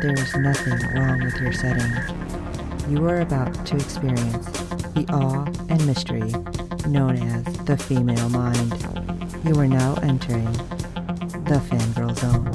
there is nothing wrong with your setting. You are about to experience the awe and mystery known as the female mind. You are now entering the fangirl zone.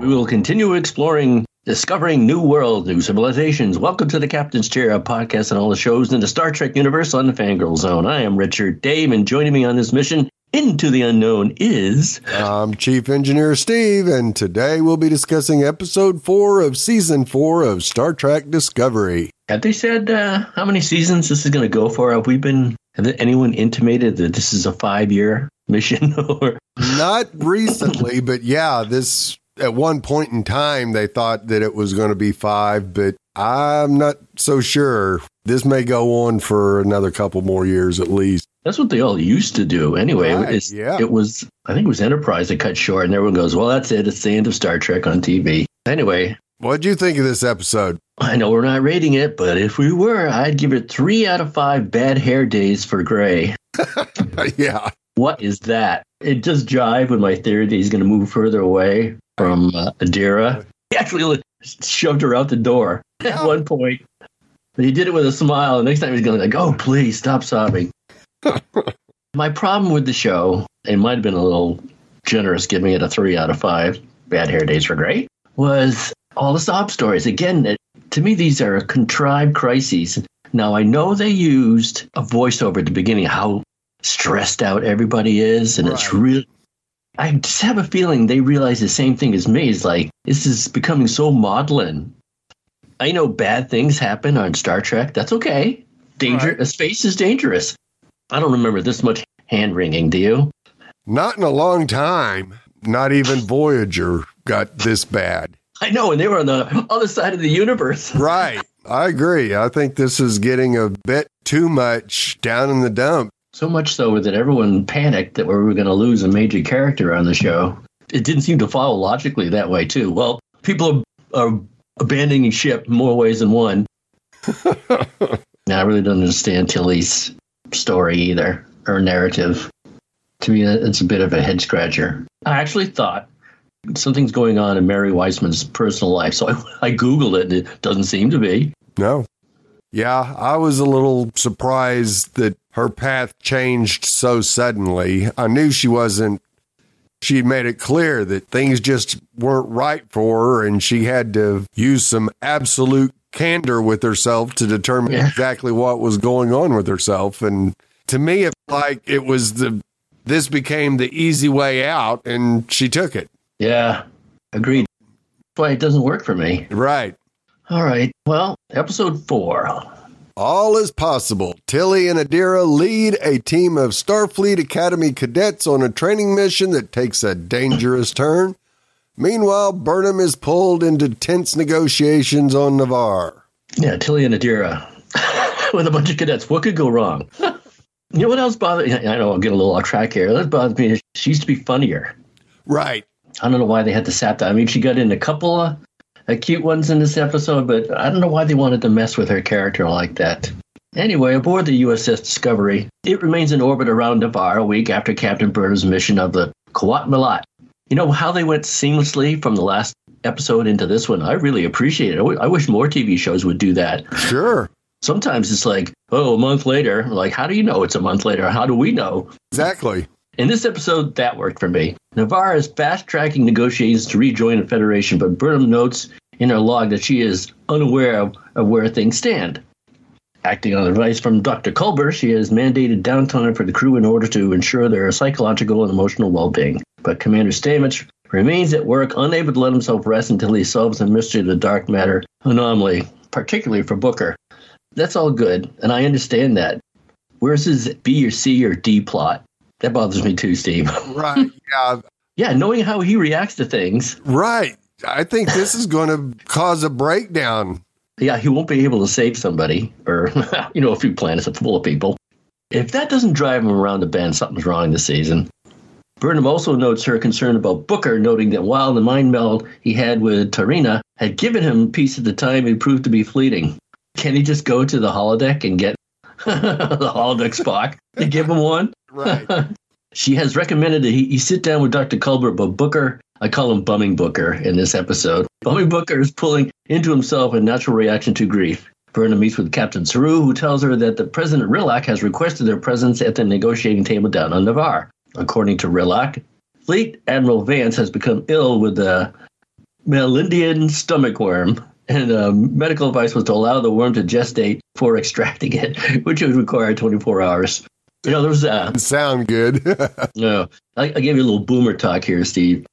We will continue exploring, discovering new worlds, new civilizations. Welcome to the Captain's Chair, a podcast and all the shows in the Star Trek universe on the Fangirl Zone. I am Redshirt Dave, and joining me on this mission into the unknown is. I'm Chief Engineer Steve, and today we'll be discussing episode four of season four of Star Trek Discovery. Have they said uh, how many seasons this is going to go for? Have we been, have anyone intimated that this is a five year mission? or Not recently, but yeah, this at one point in time they thought that it was going to be five, but I'm not so sure. This may go on for another couple more years at least. That's what they all used to do anyway. Right, yeah. It was, I think it was Enterprise that cut short, and everyone goes, well, that's it. It's the end of Star Trek on TV. Anyway, What'd you think of this episode? I know we're not rating it, but if we were, I'd give it three out of five bad hair days for Gray. yeah. What is that? It does jive with my theory that he's going to move further away from uh, Adira. He actually shoved her out the door at one point. But he did it with a smile. The next time he's going to like, oh, please stop sobbing. My problem with the show, it might have been a little generous giving it a three out of five. Bad hair days for Gray was all the sob stories. Again, it, to me, these are contrived crises. Now, I know they used a voiceover at the beginning, how stressed out everybody is, and it's Right. real. I just have a feeling they realize the same thing as me. It's like, this is becoming so maudlin. I know bad things happen on Star Trek. That's okay. Danger, Right. space is dangerous. I don't remember this much hand wringing, do you? Not in a long time. Not even Voyager got this bad. I know, and they were on the other side of the universe. Right. I agree. I think this is getting a bit too much down in the dump. So much so that everyone panicked that we were going to lose a major character on the show. It didn't seem to follow logically that way, too. Well, people are, are abandoning ship more ways than one. now, I really don't understand Tilly's story either, or narrative. To me, it's a bit of a head scratcher. I actually thought something's going on in Mary Wiseman's personal life, so I, I Googled it, and it doesn't seem to be. No. Yeah, I was a little surprised that her path changed so suddenly. I knew she wasn't, she made it clear that things just weren't right for her and she had to use some absolute candor with herself to determine Yeah. exactly what was going on with herself. And to me, it like it was the, this became the easy way out and she took it. Yeah, agreed. Why it doesn't work for me. Right. All right. Well, episode four. All is possible. Tilly and Adira lead a team of Starfleet Academy cadets on a training mission that takes a dangerous turn. Meanwhile, Burnham is pulled into tense negotiations on Ni'Var. Yeah, Tilly and Adira with a bunch of cadets. What could go wrong? you know what else bothers me? I know I'll get a little off track here. That bothers me. She used to be funnier. Right. I don't know why they had to sap that. I mean, she got in a couple of uh, cute ones in this episode, but I don't know why they wanted to mess with her character like that. Anyway, aboard the USS Discovery, it remains in orbit around Ni'Var a week after Captain Burnham's mission of the Qowat Milat. You know how they went seamlessly from the last episode into this one? I really appreciate it. I w- I wish more TV shows would do that. Sure. Sometimes it's like, oh, a month later. Like, how do you know it's a month later? How do we know? Exactly. In this episode, that worked for me. Ni'Var is fast tracking negotiations to rejoin the Federation, but Burnham notes in her log that she is unaware of, of where things stand. Acting on advice from Dr. Culber, she has mandated downtime for the crew in order to ensure their psychological and emotional well being. But Commander Stamets remains at work, unable to let himself rest until he solves the mystery of the dark matter anomaly, particularly for Booker. That's all good, and I understand that. Where's his B or C or D plot? That bothers me too, Steve. Right. yeah. Yeah, knowing how he reacts to things. Right. I think this is going to cause a breakdown. Yeah, he won't be able to save somebody or, you know, a few planets full of people. If that doesn't drive him around the bend, something's wrong this season. Burnham also notes her concern about Booker, noting that while the mind meld he had with T'Rina had given him a piece of the time, it proved to be fleeting. Can he just go to the holodeck and get the holodeck Spock to give him one? Right. she has recommended that he, he sit down with Dr. Culber, but Booker, I call him Bumming Booker in this episode. Bumming Booker is pulling into himself a natural reaction to grief. Burnham meets with Captain Saru, who tells her that the President Rilak has requested their presence at the negotiating table down on Ni'Var. According to Rilak, Fleet Admiral Vance has become ill with the Melindian stomach worm, and uh, medical advice was to allow the worm to gestate before extracting it, which would require 24 hours. You know, there's uh, sound good. no, I, I gave you a little boomer talk here, Steve.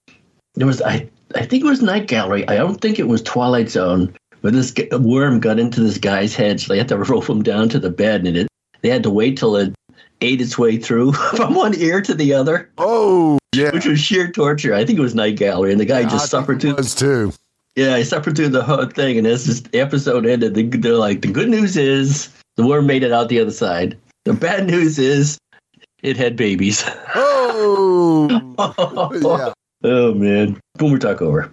There was I I think it was Night Gallery. I don't think it was Twilight Zone, but this worm got into this guy's head, so they had to rope him down to the bed, and it they had to wait till it ate its way through from one ear to the other. Oh, yeah. Which was sheer torture. I think it was Night Gallery, and the guy Yeah, just I suffered through. it was too. Yeah, he suffered through the whole thing, and as this episode ended, they- they're like, the good news is the worm made it out the other side. The bad news is it had babies. Oh, yeah. Oh man, boomer talk over.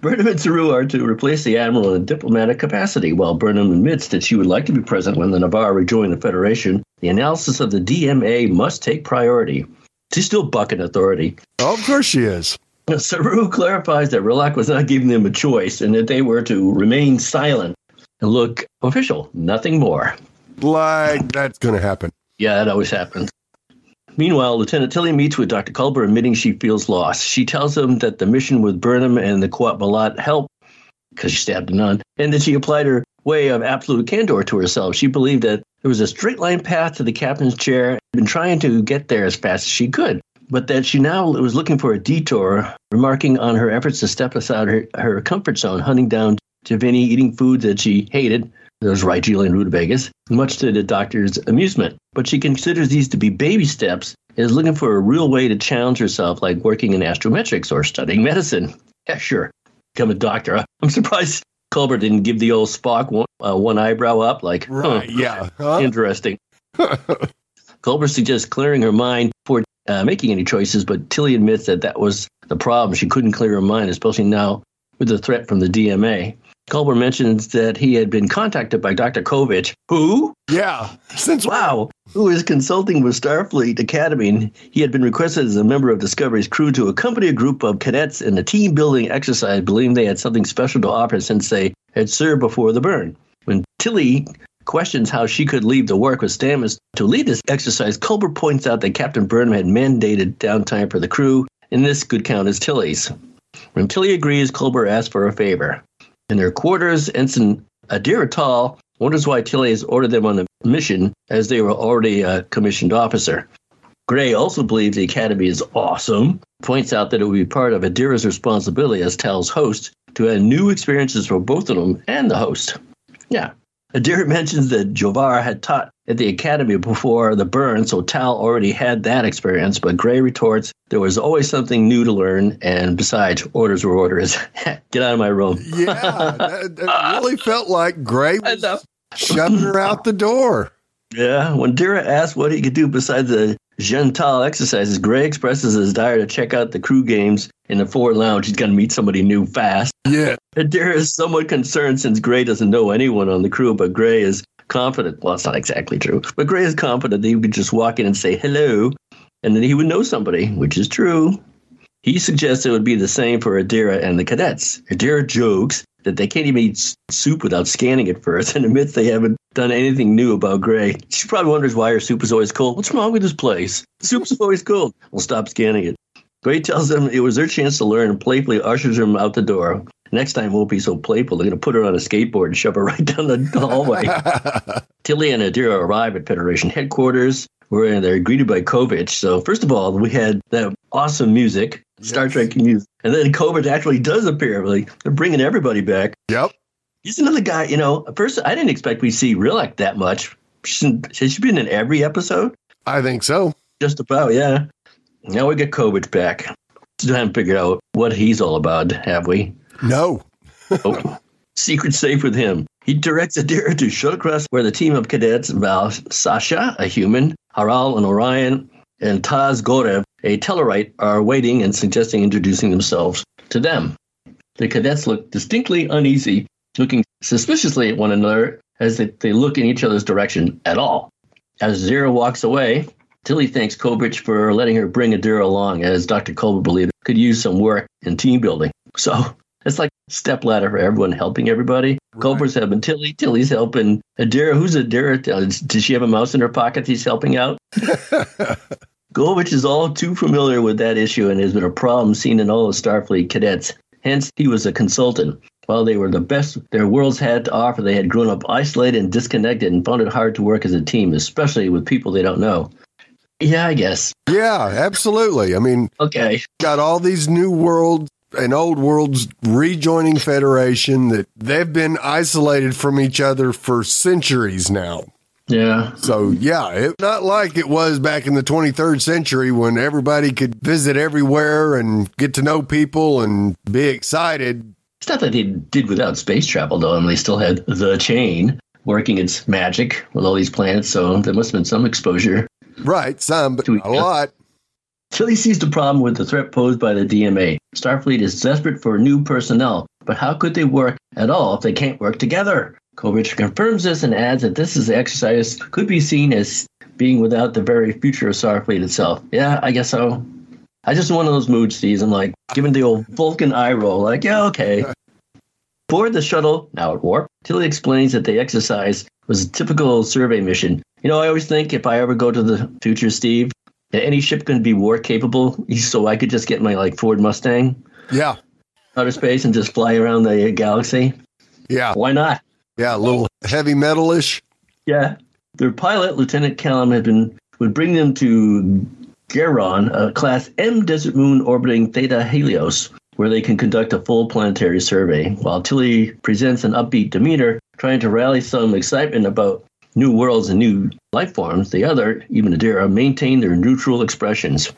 Burnham and Saru are to replace the admiral in a diplomatic capacity. While Burnham admits that she would like to be present when the Ni'Var rejoin the Federation, the analysis of the DMA must take priority. She's still bucking authority. Oh, of course she is. Saru clarifies that Rilak was not giving them a choice and that they were to remain silent and look official, nothing more. Like that's going to happen. Yeah, that always happens. Meanwhile, Lieutenant Tilly meets with Dr. Culber, admitting she feels lost. She tells him that the mission with Burnham and the Qowat Milat helped because she stabbed a nun, and that she applied her way of absolute candor to herself. She believed that there was a straight line path to the captain's chair, and been trying to get there as fast as she could, but that she now was looking for a detour, remarking on her efforts to step aside her, her comfort zone, hunting down Giovanni, eating food that she hated, those right, Julian rutabagas, much to the doctor's amusement. But she considers these to be baby steps and is looking for a real way to challenge herself, like working in astrometrics or studying medicine. Yeah, sure. Become a doctor. I'm surprised Culber didn't give the old Spock one, uh, one eyebrow up, like, huh, Right. Yeah. Huh? interesting. Culber suggests clearing her mind before uh, making any choices, but Tilly admits that that was the problem. She couldn't clear her mind, especially now with the threat from the DMA. Culber mentions that he had been contacted by Dr. Kovich, who, Yeah. Since wow, who is consulting with Starfleet Academy. And he had been requested as a member of Discovery's crew to accompany a group of cadets in a team building exercise, believing they had something special to offer since they had served before the burn. When Tilly questions how she could leave the work with Stamets to lead this exercise, Culber points out that Captain Burnham had mandated downtime for the crew, and this could count as Tilly's. When Tilly agrees, Culber asks for a favor. In their quarters, Ensign Adira Tal wonders why Tilly has ordered them on a mission as they were already a commissioned officer. Gray also believes the Academy is awesome, points out that it would be part of Adira's responsibility as Tal's host to add new experiences for both of them and the host. Yeah. Adira mentions that Jovar had taught at the Academy before the burn, so Tal already had that experience, but Gray retorts there was always something new to learn, and besides, orders were orders. Get out of my room. yeah, that, that really felt like Gray was shoving her out the door. Yeah, when Dira asks what he could do besides the Gental exercises, Gray expresses his desire to check out the crew games in the forward lounge. He's going to meet somebody new fast. Yeah. Adira is somewhat concerned since Gray doesn't know anyone on the crew, but Gray is confident. Well, it's not exactly true, but Gray is confident that he could just walk in and say hello, and then he would know somebody, which is true. He suggests it would be the same for Adira and the cadets. Adira jokes that they can't even eat soup without scanning it first and admits they haven't done anything new about Gray. She probably wonders why her soup is always cold. What's wrong with this place? Soup's always cold. We'll stop scanning it. Gray tells them it was their chance to learn and playfully ushers them out the door. Next time won't be so playful. They're going to put her on a skateboard and shove her right down the hallway. Tilly and Adira arrive at Federation headquarters where they're greeted by Kovich. So, first of all, we had that awesome music, Star Yes. Trek music. And then Kovich actually does appear. Like, they're bringing everybody back. Yep. He's another guy, you know, first, I didn't expect we'd see Rilak that much. She's, she's been in every episode. I think so. Just about, yeah. Now we get Kovich back. Still haven't figured out what he's all about, have we? No. oh, secret safe with him. He directs Adira to Shuttercrest, where the team of cadets Val Sasha, a human, Haral and Orion, and Taz Gorev, a Tellarite, are waiting and suggesting introducing themselves to them. The cadets look distinctly uneasy, looking suspiciously at one another as they, they look in each other's direction at all. As Zira walks away, Tilly thanks Kovich for letting her bring Adira along, as Dr. Culber believed could use some work in team building. So it's like step ladder for everyone helping everybody. Right. Culber's helping Tilly, Tilly's helping Adira. Who's Adira? Uh, does she have a mouse in her pocket he's helping out? Kovich is all too familiar with that issue and has been a problem seen in all the Starfleet cadets. Hence, he was a consultant. While they were the best their worlds had to offer, they had grown up isolated and disconnected and found it hard to work as a team, especially with people they don't know. Yeah, I guess. Yeah, absolutely. I mean, okay. Got all these new worlds and old worlds rejoining Federation that they've been isolated from each other for centuries now. Yeah. So, yeah, it's not like it was back in the 23rd century when everybody could visit everywhere and get to know people and be excited. It's not that they did without space travel, though, and they still had the chain working its magic with all these planets, so there must have been some exposure. Right, some, but a lot. Tilly sees the problem with the threat posed by the DMA. Starfleet is desperate for new personnel, but how could they work at all if they can't work together? Kovich confirms this and adds that this is exercise could be seen as being without the very future of Starfleet itself. Yeah, I guess so. I just want one of those mood Steve. I'm like giving the old Vulcan eye roll, like, yeah, okay. Board the shuttle, now at warp, Tilly explains that the exercise was a typical survey mission. You know, I always think if I ever go to the future, Steve, any ship can be war capable, so I could just get my like Ford Mustang. Yeah. Outer space and just fly around the uh, galaxy. Yeah. Why not? Yeah, a little heavy metalish. Yeah. Their pilot, Lieutenant Callum, had been would bring them to Geron, a class M desert moon orbiting Theta Helios, where they can conduct a full planetary survey. While Tilly presents an upbeat demeanor, trying to rally some excitement about new worlds and new life forms, the other, even Adira, maintain their neutral expressions.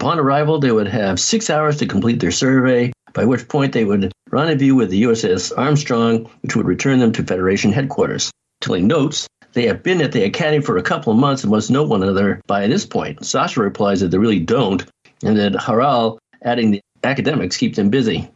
Upon arrival, they would have six hours to complete their survey, by which point they would rendezvous with the USS Armstrong, which would return them to Federation headquarters. Tilly notes they have been at the Academy for a couple of months and must know one another by this point. Sasha replies that they really don't, and that Haral adding the academics keep them busy.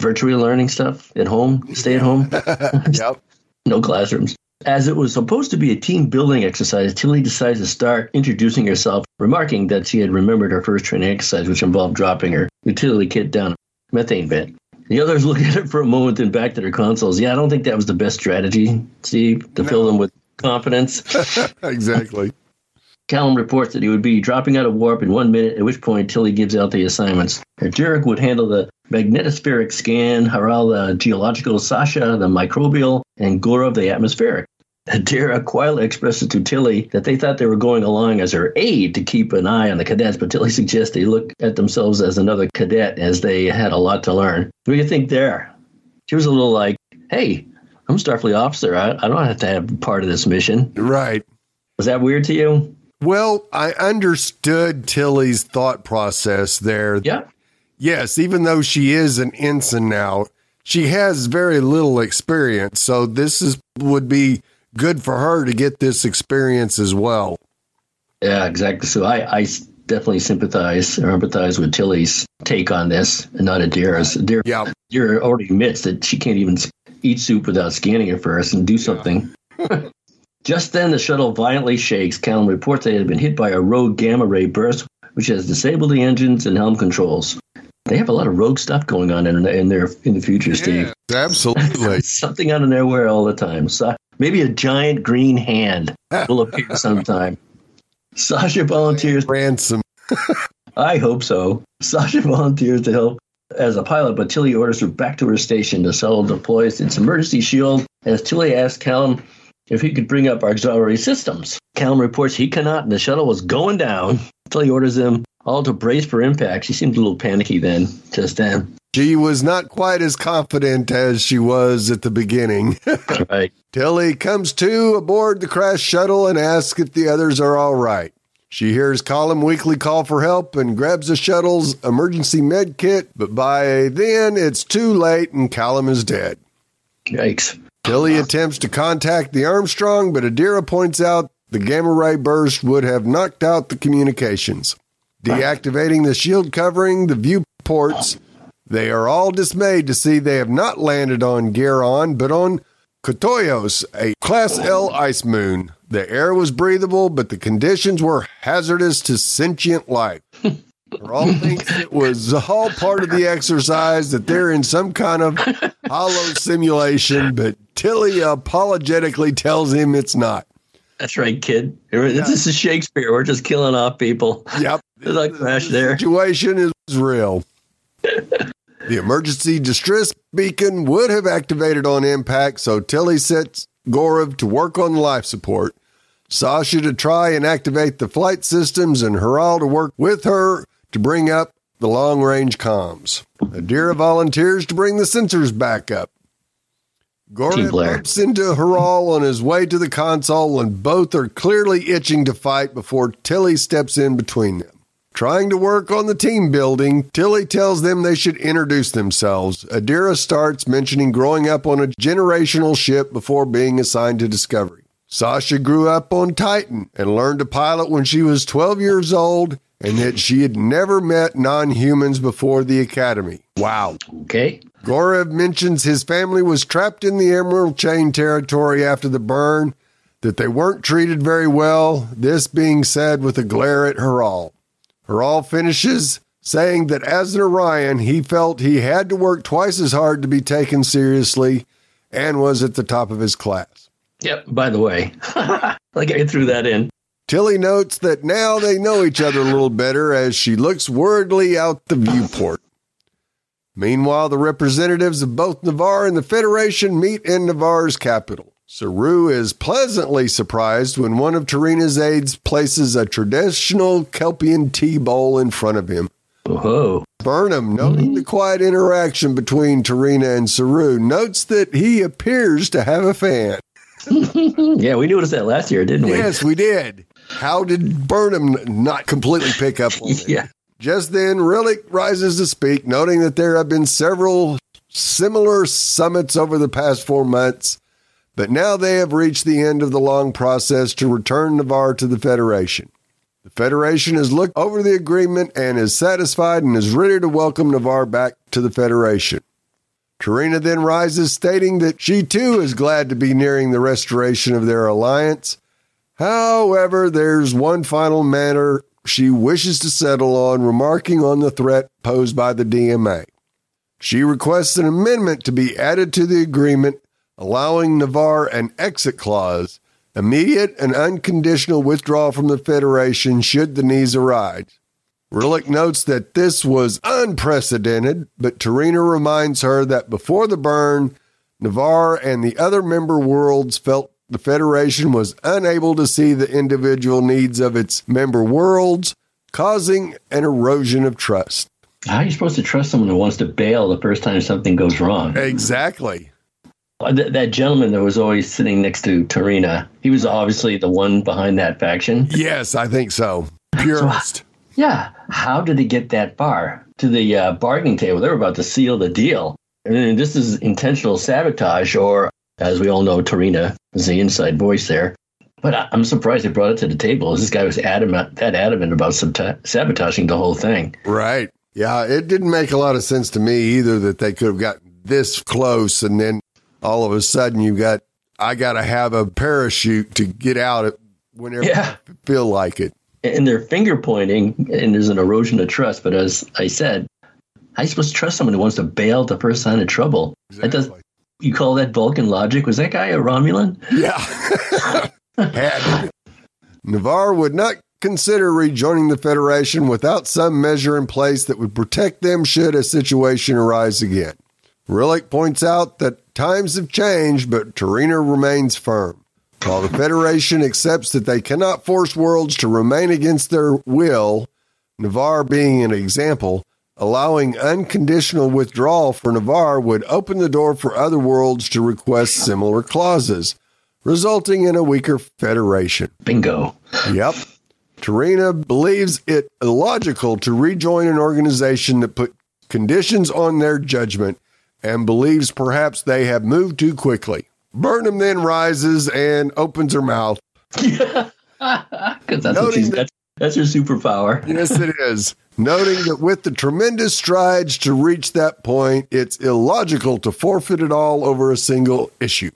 Virtually learning stuff at home, stay at home. yep. no classrooms. As it was supposed to be a team building exercise, Tilly decides to start introducing herself, remarking that she had remembered her first training exercise, which involved dropping her utility kit down a methane vent. The others look at it for a moment, then back to their consoles. Yeah, I don't think that was the best strategy, Steve, to no. fill them with confidence. exactly. Callum reports that he would be dropping out of warp in one minute, at which point Tilly gives out the assignments. Jurek would handle the magnetospheric scan, Haral the geological, Sasha the microbial, and Gora the atmospheric. Adira quietly expresses to Tilly that they thought they were going along as her aide to keep an eye on the cadets, but Tilly suggests they look at themselves as another cadet as they had a lot to learn. What do you think there? She was a little like, hey, I'm a Starfleet officer. I, I don't have to have part of this mission. Right. Was that weird to you? Well, I understood Tilly's thought process there. Yeah. Yes, even though she is an ensign now, she has very little experience. So this is would be good for her to get this experience as well. Yeah, exactly. So I, I definitely sympathize or empathize with Tilly's take on this and not Adira's. Adira, yeah. Adira already admits that she can't even eat soup without scanning it first and do something. Yeah. Just then, the shuttle violently shakes. Callum reports that it had been hit by a rogue gamma ray burst, which has disabled the engines and helm controls. They have a lot of rogue stuff going on in, in their in the future, Steve. absolutely. Something out of nowhere all the time. So maybe a giant green hand will appear sometime. Sasha volunteers. Ransom. I hope so. Sasha volunteers to help as a pilot, but Tilly orders her back to her station. The shuttle deploys its emergency shield as Tilly asks Callum if he could bring up our auxiliary systems. Callum reports he cannot, and the shuttle was going down. Tilly orders them all to brace for impact. She seemed a little panicky then, just then. She was not quite as confident as she was at the beginning. right. Tilly comes to aboard the crash shuttle and asks if the others are all right. She hears Callum weakly call for help and grabs the shuttle's emergency med kit, but by then it's too late and Callum is dead. Yikes. Tilly attempts to contact the Armstrong, but Adira points out the gamma ray burst would have knocked out the communications. Deactivating the shield covering the viewports, they are all dismayed to see they have not landed on Garon, but on Kotoyos, a Class L ice moon. The air was breathable, but the conditions were hazardous to sentient life. Rawl thinks it was all part of the exercise, that they're in some kind of hollow simulation, but Tilly apologetically tells him it's not. That's right, kid. This is Shakespeare. We're just killing off people. Yep. There's a crash there. situation is real. the emergency distress beacon would have activated on impact, so Tilly sets Gorev to work on life support. Sasha to try and activate the flight systems, and Haral to work with her to bring up the long range comms. Adira volunteers to bring the sensors back up. Gordon bumps into Haral on his way to the console, and both are clearly itching to fight before Tilly steps in between them. Trying to work on the team building, Tilly tells them they should introduce themselves. Adira starts mentioning growing up on a generational ship before being assigned to Discovery. Sasha grew up on Titan and learned to pilot when she was 12 years old, and that she had never met non humans before the Academy. Wow. Okay. Gorev mentions his family was trapped in the Emerald Chain territory after the burn, that they weren't treated very well, this being said with a glare at Haral. Haral finishes saying that as an Orion, he felt he had to work twice as hard to be taken seriously and was at the top of his class. Yep. By the way, like I threw that in. Tilly notes that now they know each other a little better as she looks worriedly out the viewport. Meanwhile, the representatives of both Ni'Var and the Federation meet in Ni'Var's capital. Saru is pleasantly surprised when one of T'Rina's aides places a traditional Kelpian tea bowl in front of him. Whoa. Burnham, noting the quiet interaction between T'Rina and Saru, notes that he appears to have a fan. Yeah, we noticed that last year, didn't we? Yes, we did. How did Burnham not completely pick up on it? Yeah. Just then, Rilak rises to speak, noting that there have been several similar summits over the past four months, but now they have reached the end of the long process to return Ni'Var to the Federation. The Federation has looked over the agreement and is satisfied and is ready to welcome Ni'Var back to the Federation. T'Rina then rises, stating that she too is glad to be nearing the restoration of their alliance. However, there's one final matter she wishes to settle on, remarking on the threat posed by the DMA. She requests an amendment to be added to the agreement, allowing Ni'Var an exit clause, immediate and unconditional withdrawal from the Federation should the needs arise. Rilak notes that this was unprecedented, but T'Rina reminds her that before the burn, Ni'Var and the other member worlds felt the Federation was unable to see the individual needs of its member worlds, causing an erosion of trust. How are you supposed to trust someone who wants to bail the first time something goes wrong? Exactly. Uh, Th- that gentleman that was always sitting next to T'Rina, he was obviously the one behind that faction. Yes, I think so. Purist. Yeah. How did he get that far to the uh, bargaining table? They were about to seal the deal. And this is intentional sabotage, or as we all know, T'Rina is the inside voice there. But I- I'm surprised they brought it to the table. This guy was adamant, that adamant about sabotaging the whole thing. Right. Yeah, it didn't make a lot of sense to me either that they could have gotten this close and then all of a sudden you got I got to have a parachute to get out whenever Yeah. I feel like it. And they're finger pointing, and there's an erosion of trust. But as I said, you supposed to trust someone who wants to bail the first sign of trouble? That does, Exactly. You call that Vulcan logic? Was that guy a Romulan? Yeah. Had- Ni'Var would not consider rejoining the Federation without some measure in place that would protect them should a situation arise again. Rilak points out that times have changed, but T'Rina remains firm. While the Federation accepts that they cannot force worlds to remain against their will, Ni'Var being an example, allowing unconditional withdrawal for Ni'Var would open the door for other worlds to request similar clauses, resulting in a weaker Federation. Bingo. Yep. T'Rina believes it illogical to rejoin an organization that put conditions on their judgment and believes perhaps they have moved too quickly. Burnham then rises and opens her mouth. Because that's, what she's- Noting that's your superpower. Yes, it is. Noting that with the tremendous strides to reach that point, it's illogical to forfeit it all over a single issue.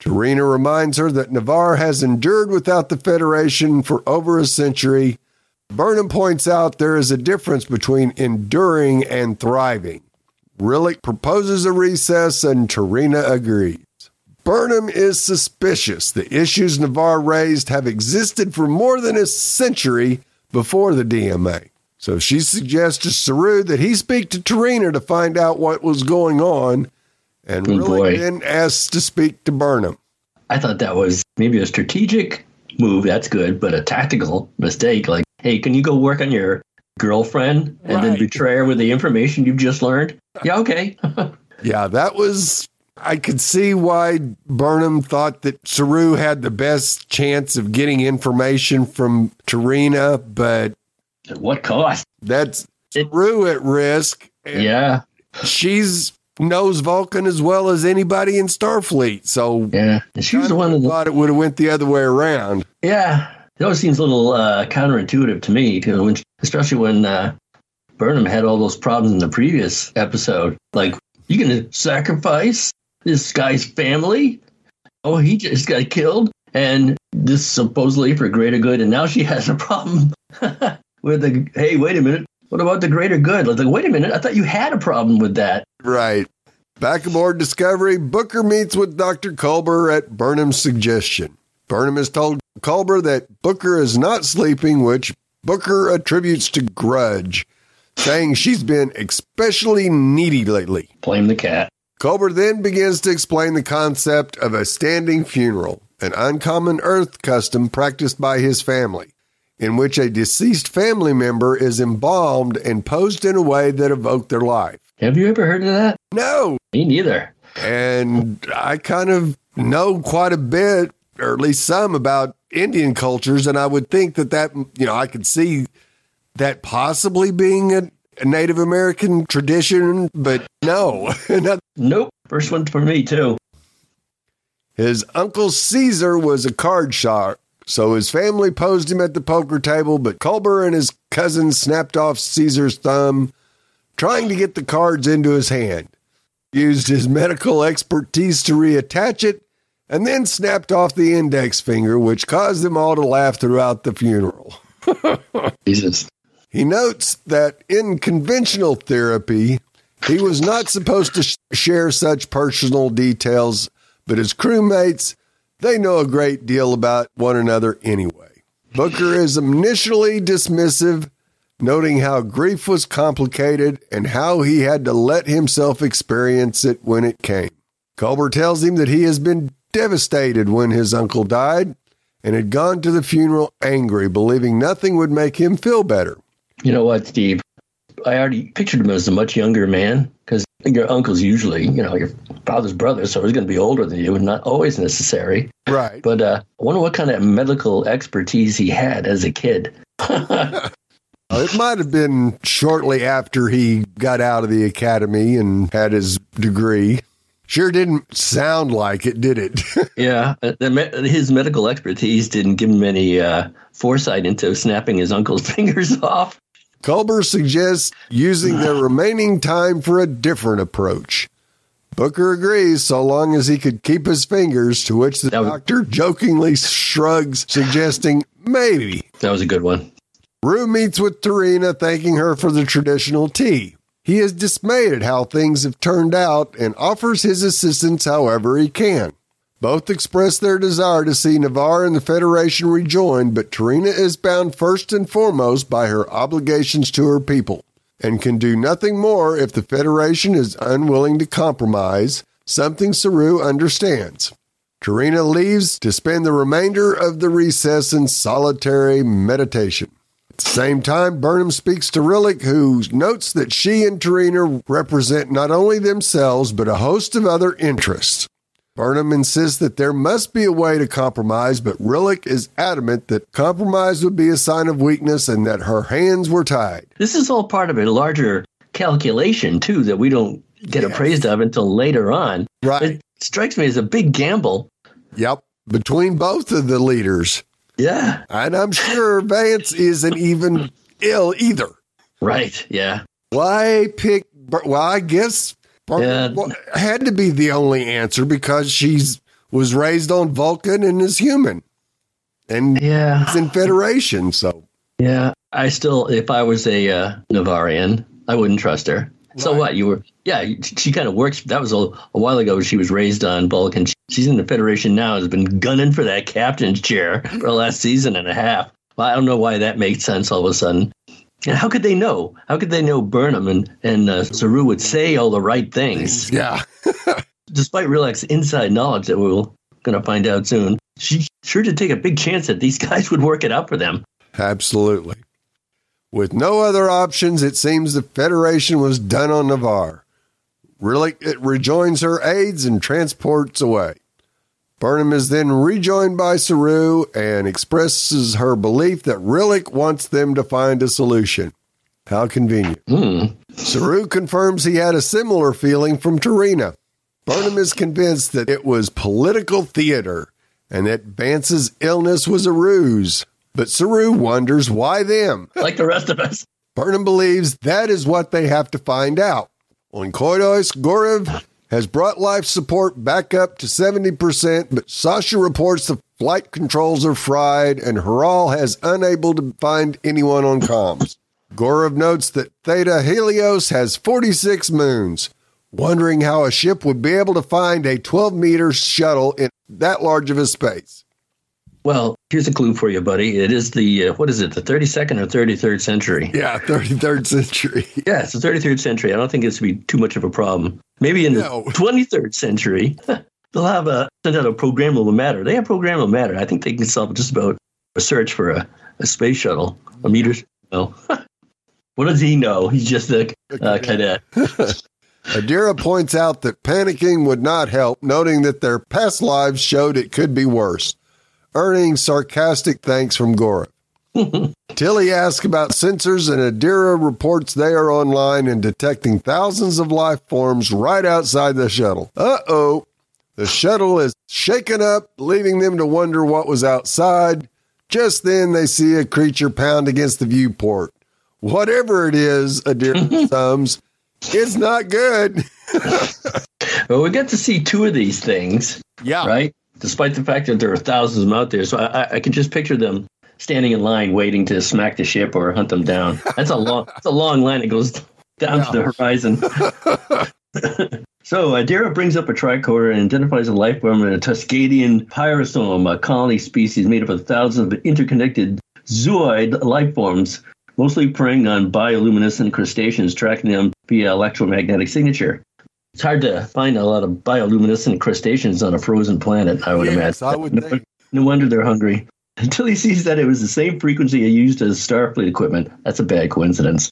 T'Rina reminds her that Ni'Var has endured without the Federation for over a century. Burnham points out there is a difference between enduring and thriving. Rilak proposes a recess and T'Rina agrees. Burnham is suspicious the issues Ni'Var raised have existed for more than a century before the DMA. So she suggests to Saru that he speak to T'Rina to find out what was going on, and Oh, Rilak boy. then asks to speak to Burnham. I thought that was maybe a strategic move. That's good, but a tactical mistake. Like, hey, can you go work on your girlfriend and then betray her with the information you've just learned? Yeah, okay. Yeah, that was. I could see why Burnham thought that Saru had the best chance of getting information from T'Rina, but At what cost? that's Saru at risk. and Yeah, she's knows Vulcan as well as anybody in Starfleet. So yeah. And she was the one. That, thought it would have went the other way around. yeah, it always seems a little uh, counterintuitive to me, when, especially when uh, Burnham had all those problems in the previous episode. Like, you gonna sacrifice this guy's family? Oh, he just got killed, and this supposedly for greater good, and now she has a problem with the. Hey, wait a minute. What about the greater good? Like, wait a minute. I thought you had a problem with that. Right. Back aboard Discovery, Booker meets with Dr. Culber at Burnham's suggestion. Burnham has told Culber that Booker is not sleeping, which Booker attributes to grudge, saying she's been especially needy lately. Blame the cat. Culber then begins to explain the concept of a standing funeral, an uncommon Earth custom practiced by his family, in which a deceased family member is embalmed and posed in a way that evoked their life. Have you ever heard of that? No, Me neither. and I kind of know quite a bit, or at least some, about Indian cultures, and I would think that that you know I could see that possibly being a, a Native American tradition, but no. Nope. First one for me too. his uncle Caesar was a card shark, so his family posed him at the poker table, but Culber and his cousins snapped off Caesar's thumb, trying to get the cards into his hand. Used his medical expertise to reattach it, and then snapped off the index finger, which caused them all to laugh throughout the funeral. Jesus. He notes that in conventional therapy, he was not supposed to sh- share such personal details, but his crewmates, they know a great deal about one another anyway. Booker is initially dismissive, noting how grief was complicated and how he had to let himself experience it when it came. Culber tells him that he has been devastated when his uncle died and had gone to the funeral angry, believing nothing would make him feel better. You know what, Steve? I already pictured him as a much younger man because your uncle's usually, you know, your father's brother, so he's going to be older than you, and not always necessary. Right. But uh, I wonder what kind of medical expertise he had as a kid. It might have been shortly after he got out of the academy and had his degree. Sure didn't sound like it, did it? Yeah, uh, his medical expertise didn't give him any uh, foresight into snapping his uncle's fingers off. Culber suggests using the remaining time for a different approach. Booker agrees so long as he could keep his fingers, to which the was- doctor jokingly shrugs, suggesting maybe. That was a good one. Rue meets with T'Rina, thanking her for the traditional tea. He is dismayed at how things have turned out and offers his assistance however he can. Both express their desire to see Ni'Var and the Federation rejoined, but T'Rina is bound first and foremost by her obligations to her people and can do nothing more if the Federation is unwilling to compromise, something Saru understands. T'Rina leaves to spend the remainder of the recess in solitary meditation. At the same time, Burnham speaks to Rilak, who notes that she and Tarina represent not only themselves, but a host of other interests. Burnham insists that there must be a way to compromise, but Rilak is adamant that compromise would be a sign of weakness and that her hands were tied. This is all part of a larger calculation, too, that we don't get Yes. appraised of until later on. Right. It strikes me as a big gamble. Yep. Between both of the leaders. Yeah. And I'm sure Vance isn't even ill either. Right. Yeah. Why pick? Well, I guess Yeah. well, had to be the only answer because she's was raised on Vulcan and is human, and Yeah. is in Federation. So Yeah. I still, if I was a uh, Navarian, I wouldn't trust her. So what? You were, yeah, she, she kind of works. That was a, a while ago. She was raised on Vulcan. She's in the Federation now, has been gunning for that captain's chair for the last season and a half. Well, I don't know why that makes sense all of a sudden. And how could they know? How could they know Burnham and, and uh, Saru would say all the right things? yeah, Despite Rilak's inside knowledge that we're going to find out soon, she sure did take a big chance that these guys would work it out for them. absolutely. With no other options, it seems the Federation was done on Ni'Var. Really, it rejoins her aides and transports away. Burnham is then rejoined by Saru and expresses her belief that Rilak wants them to find a solution. How convenient. Hmm. Saru confirms he had a similar feeling from T'Rina. Burnham is convinced that it was political theater and that Vance's illness was a ruse. But Saru wonders why them. Like the rest of us. Burnham believes that is what they have to find out. On Koidos, Gorev has brought life support back up to 70%, but Sasha reports the flight controls are fried and Haral has unable to find anyone on comms. Gorev notes that Theta Helios has 46 moons, wondering how a ship would be able to find a 12 meter shuttle in that large of a space. Well, here's a clue for you, buddy. It is the, uh, what is it, the 32nd or 33rd century? Yeah, 33rd century. Yeah, it's the 33rd century. I don't think it's going to be too much of a problem. Maybe in the No. 23rd century, they'll have a, send out a programmable matter. They have programmable matter. I think they can solve just about a search for a, a space shuttle, a meter. No. what does he know? He's just a uh, cadet. Adira points out that panicking would not help, noting that their past lives showed it could be worse, earning sarcastic thanks from Gora. Tilly asks about sensors, and Adira reports they are online and detecting thousands of life forms right outside the shuttle. Uh oh. The shuttle is shaken up, leaving them to wonder what was outside. Just then, they see a creature pound against the viewport. Whatever it is, Adira thumbs, it's not good. Well, we get to see two of these things, Yeah. right? Despite the fact that there are thousands of them out there. So I, I- I can just picture them standing in line waiting to smack the ship or hunt them down. That's a long, that's a long line that goes down to the horizon. so Adira brings up a tricorder and identifies a life form in a Tuscadian pyrosome, a colony species made up of thousands of interconnected zooid life forms, mostly preying on bioluminescent crustaceans, tracking them via electromagnetic signature. It's hard to find a lot of bioluminescent crustaceans on a frozen planet, I would Yes, imagine. I would no, no wonder they're hungry. Until he sees that it was the same frequency he used as Starfleet equipment. That's a bad coincidence.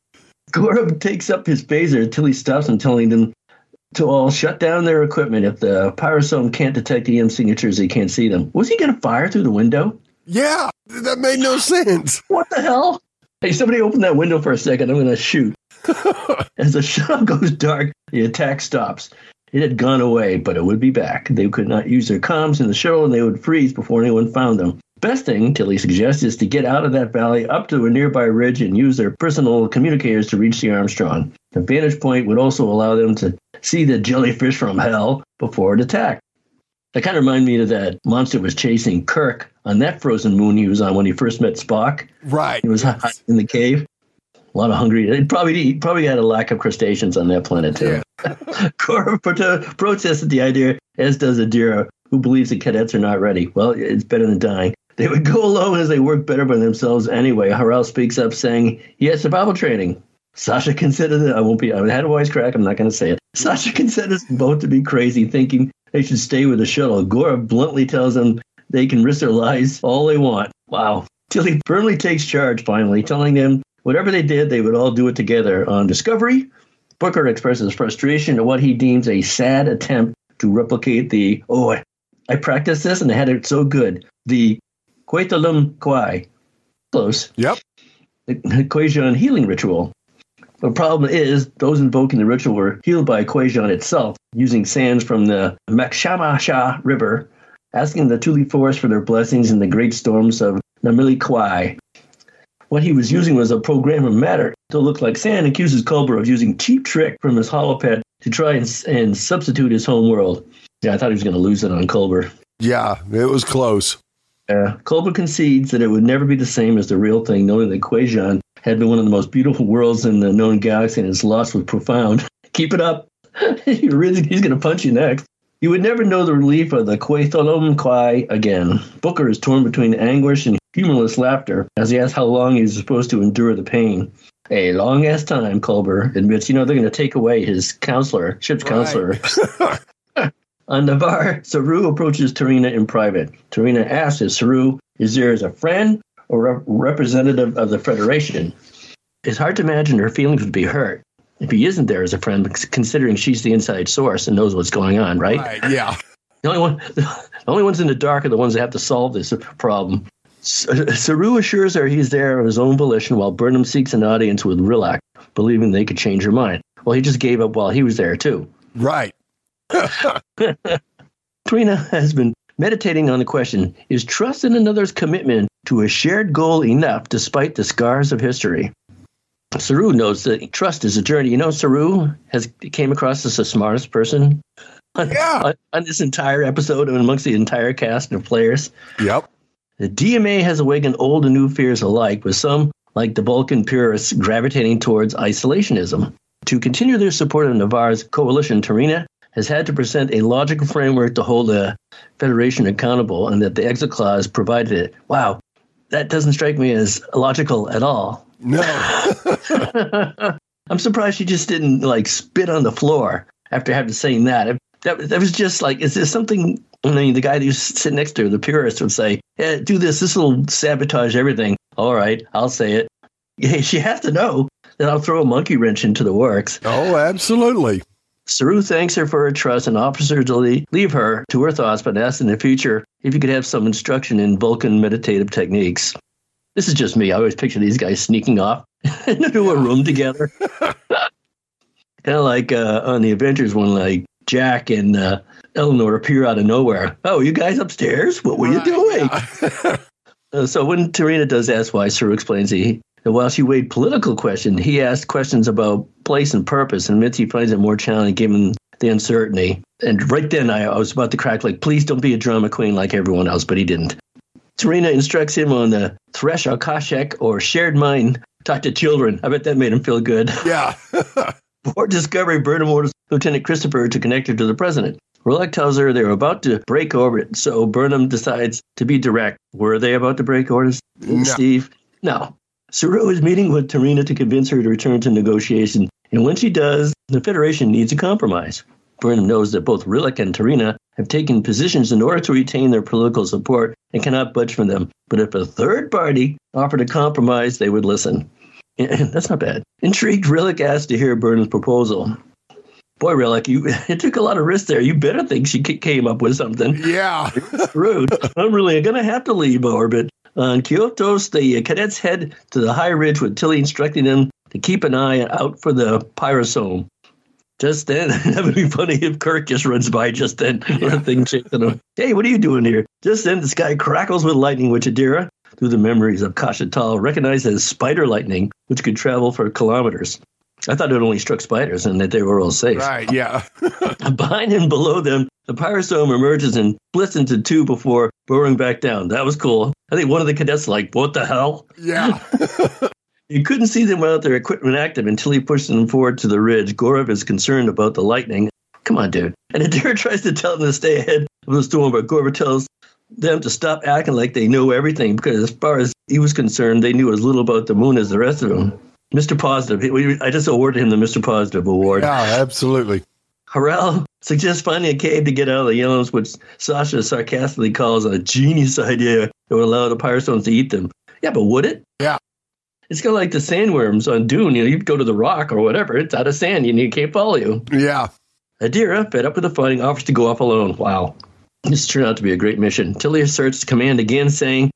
Gorub takes up his phaser until he stops him, telling them to all shut down their equipment. If the pyrosome can't detect EM signatures, they can't see them. Was he going to fire through the window? Yeah, that made no sense. What the hell? Hey, somebody open that window for a second. I'm going to shoot. As the shuttle goes dark, the attack stops. It had gone away, but it would be back. They could not use their comms in the shuttle and they would freeze before anyone found them. Best thing, Tilly suggests, is to get out of that valley up to a nearby ridge and use their personal communicators to reach the Armstrong. The vantage point would also allow them to see the jellyfish from hell before it attacked. That kind of reminded me of that monster was chasing Kirk on that frozen moon he was on when he first met Spock. Right. He was hiding in the cave. A lot of hungry. It probably he probably had a lack of crustaceans on that planet too. Cora prote- protested the idea, as does Adira, who believes the cadets are not ready. Well, it's better than dying. They would go alone as they work better by themselves anyway. Harrell speaks up, saying he has survival training. Sasha considers it. I won't be. I had a voice crack. I'm not going to say it. Sasha considers both to be crazy, thinking they should stay with the shuttle. Gora bluntly tells them they can risk their lives all they want. Wow. Tilly firmly takes charge finally, telling them whatever they did, they would all do it together. On Discovery, Booker expresses frustration at what he deems a sad attempt to to replicate the, oh, I, I practiced this and I had it so good. The Quetalum Kwai. Close. Yep. The Kwejian healing ritual. The problem is, those invoking the ritual were healed by Kwejian itself, using sands from the Makshamasha River, asking the Tuli Forest for their blessings in the great storms of Namili Kwai. What he was using was a program of matter to look like sand, accuses Culber of using cheap trick from his holoped to try and, and substitute his home world. Yeah, I thought he was going to lose it on Culber. Yeah, it was close. Uh, Culber concedes that it would never be the same as the real thing, knowing that Kwejian had been one of the most beautiful worlds in the known galaxy and his loss was profound. Keep it up. he really, he's going to punch you next. You would never know the relief of the Quethalom Kwai again. Booker is torn between anguish and humorless laughter as he asks how long he's supposed to endure the pain. A long ass time, Culber admits. You know, they're going to take away his counselor, ship's counselor. On the bar, Saru approaches T'Rina in private. T'Rina asks if Saru is there as a friend or a representative of the Federation. It's hard to imagine her feelings would be hurt if he isn't there as a friend, considering she's the inside source and knows what's going on, right? Right, yeah. The only one, the only ones in the dark are the ones that have to solve this problem. Saru assures her he's there of his own volition, while Burnham seeks an audience with Rilak, believing they could change her mind. Well, he just gave up while he was there too. Right. T'Rina has been meditating on the question: Is trust in another's commitment to a shared goal enough, despite the scars of history? Saru knows that trust is a journey. You know, Saru has came across as the smartest person on, Yeah. on, on this entire episode and amongst the entire cast of players. Yep. The DMA has awakened old and new fears alike, with some, like the Vulcan purists, gravitating towards isolationism. To continue their support of Ni'Var's coalition, T'Rina has had to present a logical framework to hold the Federation accountable, and that the exit clause provided it. Wow, that doesn't strike me as logical at all. No. I'm surprised she just didn't like spit on the floor after having saying that. That, that was just like, is there something? I mean, the guy who's sitting next to her, the purist, would say, yeah, "Do this. This will sabotage everything." All right, I'll say it. Yeah, she has to know that I'll throw a monkey wrench into the works. oh, absolutely. Saru thanks her for her trust and offers her to leave, her to her thoughts, but asks in the future if he could have some instruction in Vulcan meditative techniques. This is just me. I always picture these guys sneaking off into a room together. kind of like uh, on the Avengers when like Jack and uh, Eleanor appear out of nowhere. Oh, you guys upstairs? What were you doing? Uh, so when T'Rina does ask why, Saru explains he that while she weighed political questions, he asked questions about place and purpose, and he finds it more challenging given the uncertainty. And right then, I, I was about to crack like, "Please don't be a drama queen like everyone else," but he didn't. T'Rina instructs him on the Thresh Akashek or shared mind. Talk to children. I bet that made him feel good. yeah. Before discovery, Burnham orders Lieutenant Christopher to connect her to the president. Rowlett tells her they're about to break orbit, so Burnham decides to be direct. Were they about to break orbit, No. Steve? No. Saru is meeting with T'Rina to convince her to return to negotiation, and when she does, the Federation needs a compromise. Burnham knows that both Rilak and T'Rina have taken positions in order to retain their political support and cannot budge from them. But if a third party offered a compromise, they would listen. That's not bad. Intrigued, Rilak asked to hear Burnham's proposal. Boy, Rilak, you it took a lot of risk there. You better think she came up with something. Yeah. Rude. I'm really going to have to leave orbit. On Kyotos, the cadets head to the high ridge with Tilly instructing them to keep an eye out for the pyrosome. Just then, that would be funny if Kirk just runs by just then a thing chasing him. Hey, what are you doing here? Just then, the sky crackles with lightning, which Adira, through the memories of Kashatal, recognized as spider lightning, which could travel for kilometers. I thought it only struck spiders and that they were all safe. Right. Yeah. Behind and below them, the pyrosome emerges and splits into two before burrowing back down. That was cool. I think one of the cadets like, "What the hell?" Yeah. You couldn't see them without their equipment active until he pushed them forward to the ridge. Gorev is concerned about the lightning. Come on, dude. And Adira tries to tell them to stay ahead of the storm, but Gorev tells them to stop acting like they know everything because, as far as he was concerned, they knew as little about the moon as the rest of them. Mr. Positive. we- I just awarded him the Mr. Positive award. Yeah. Absolutely. Harrell suggests finding a cave to get out of the yellows, which Sasha sarcastically calls a genius idea that would allow the pyrosomes to eat them. Yeah, but would it? Yeah. It's kind of like the sandworms on Dune. You know, you go to the rock or whatever, it's out of sand and you can't follow you. Yeah. Adira, fed up with the fighting, offers to go off alone. Wow. This turned out to be a great mission. Tilly asserts command again, saying,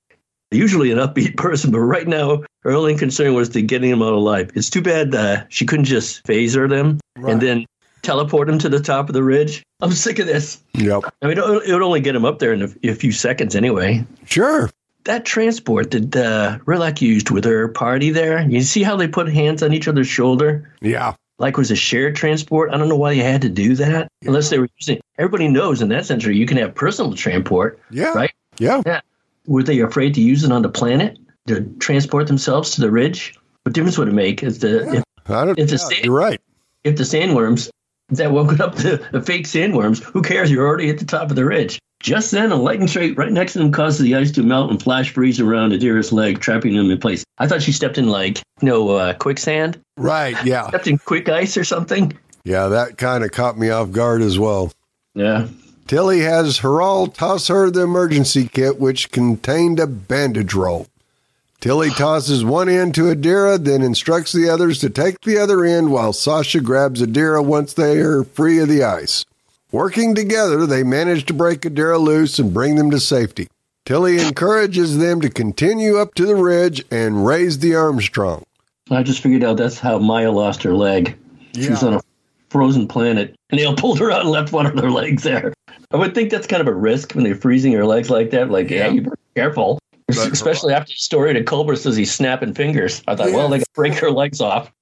usually an upbeat person, but right now her only concern was to getting him out alive. It's too bad uh, she couldn't just phaser them Right. and then teleport him to the top of the ridge. I'm sick of this. Yep. I mean, it would only get him up there in a, a few seconds anyway. Sure. That transport that uh, Rilak used with her party there, you see how they put hands on each other's shoulder? Yeah. Like it was a shared transport. I don't know why you had to do that. Unless they were using. Everybody knows in that century you can have personal transport, Yeah. right? Yeah. Yeah. Were they afraid to use it on the planet to transport themselves to the ridge? What difference would it make? if the if, I don't, It's a yeah, sta- you're right. if the sandworms that woke up the, the fake sandworms? Who cares? You're already at the top of the ridge. Just then, a lightning strike right next to them causes the ice to melt and flash freeze around Adira's leg, trapping him in place. I thought she stepped in like you know uh, quicksand, Right. Yeah. stepped in quick ice or something. Yeah. That kind of caught me off guard as well. Yeah. Tilly has Haral toss her the emergency kit, which contained a bandage roll. Tilly tosses one end to Adira, then instructs the others to take the other end while Sasha grabs Adira once they are free of the ice. Working together, they manage to break Adira loose and bring them to safety. Tilly encourages them to continue up to the ridge and raise the Armstrong. I just figured out that's how Maya lost her leg. She was Yeah. on a frozen planet, and they pulled her out and left one of their legs there. I would think that's kind of a risk when they're freezing her legs like that. Like, yeah, Yeah. you better be careful. But- Especially after the story that Culber says he's snapping fingers. I thought, well, they got to break her legs off.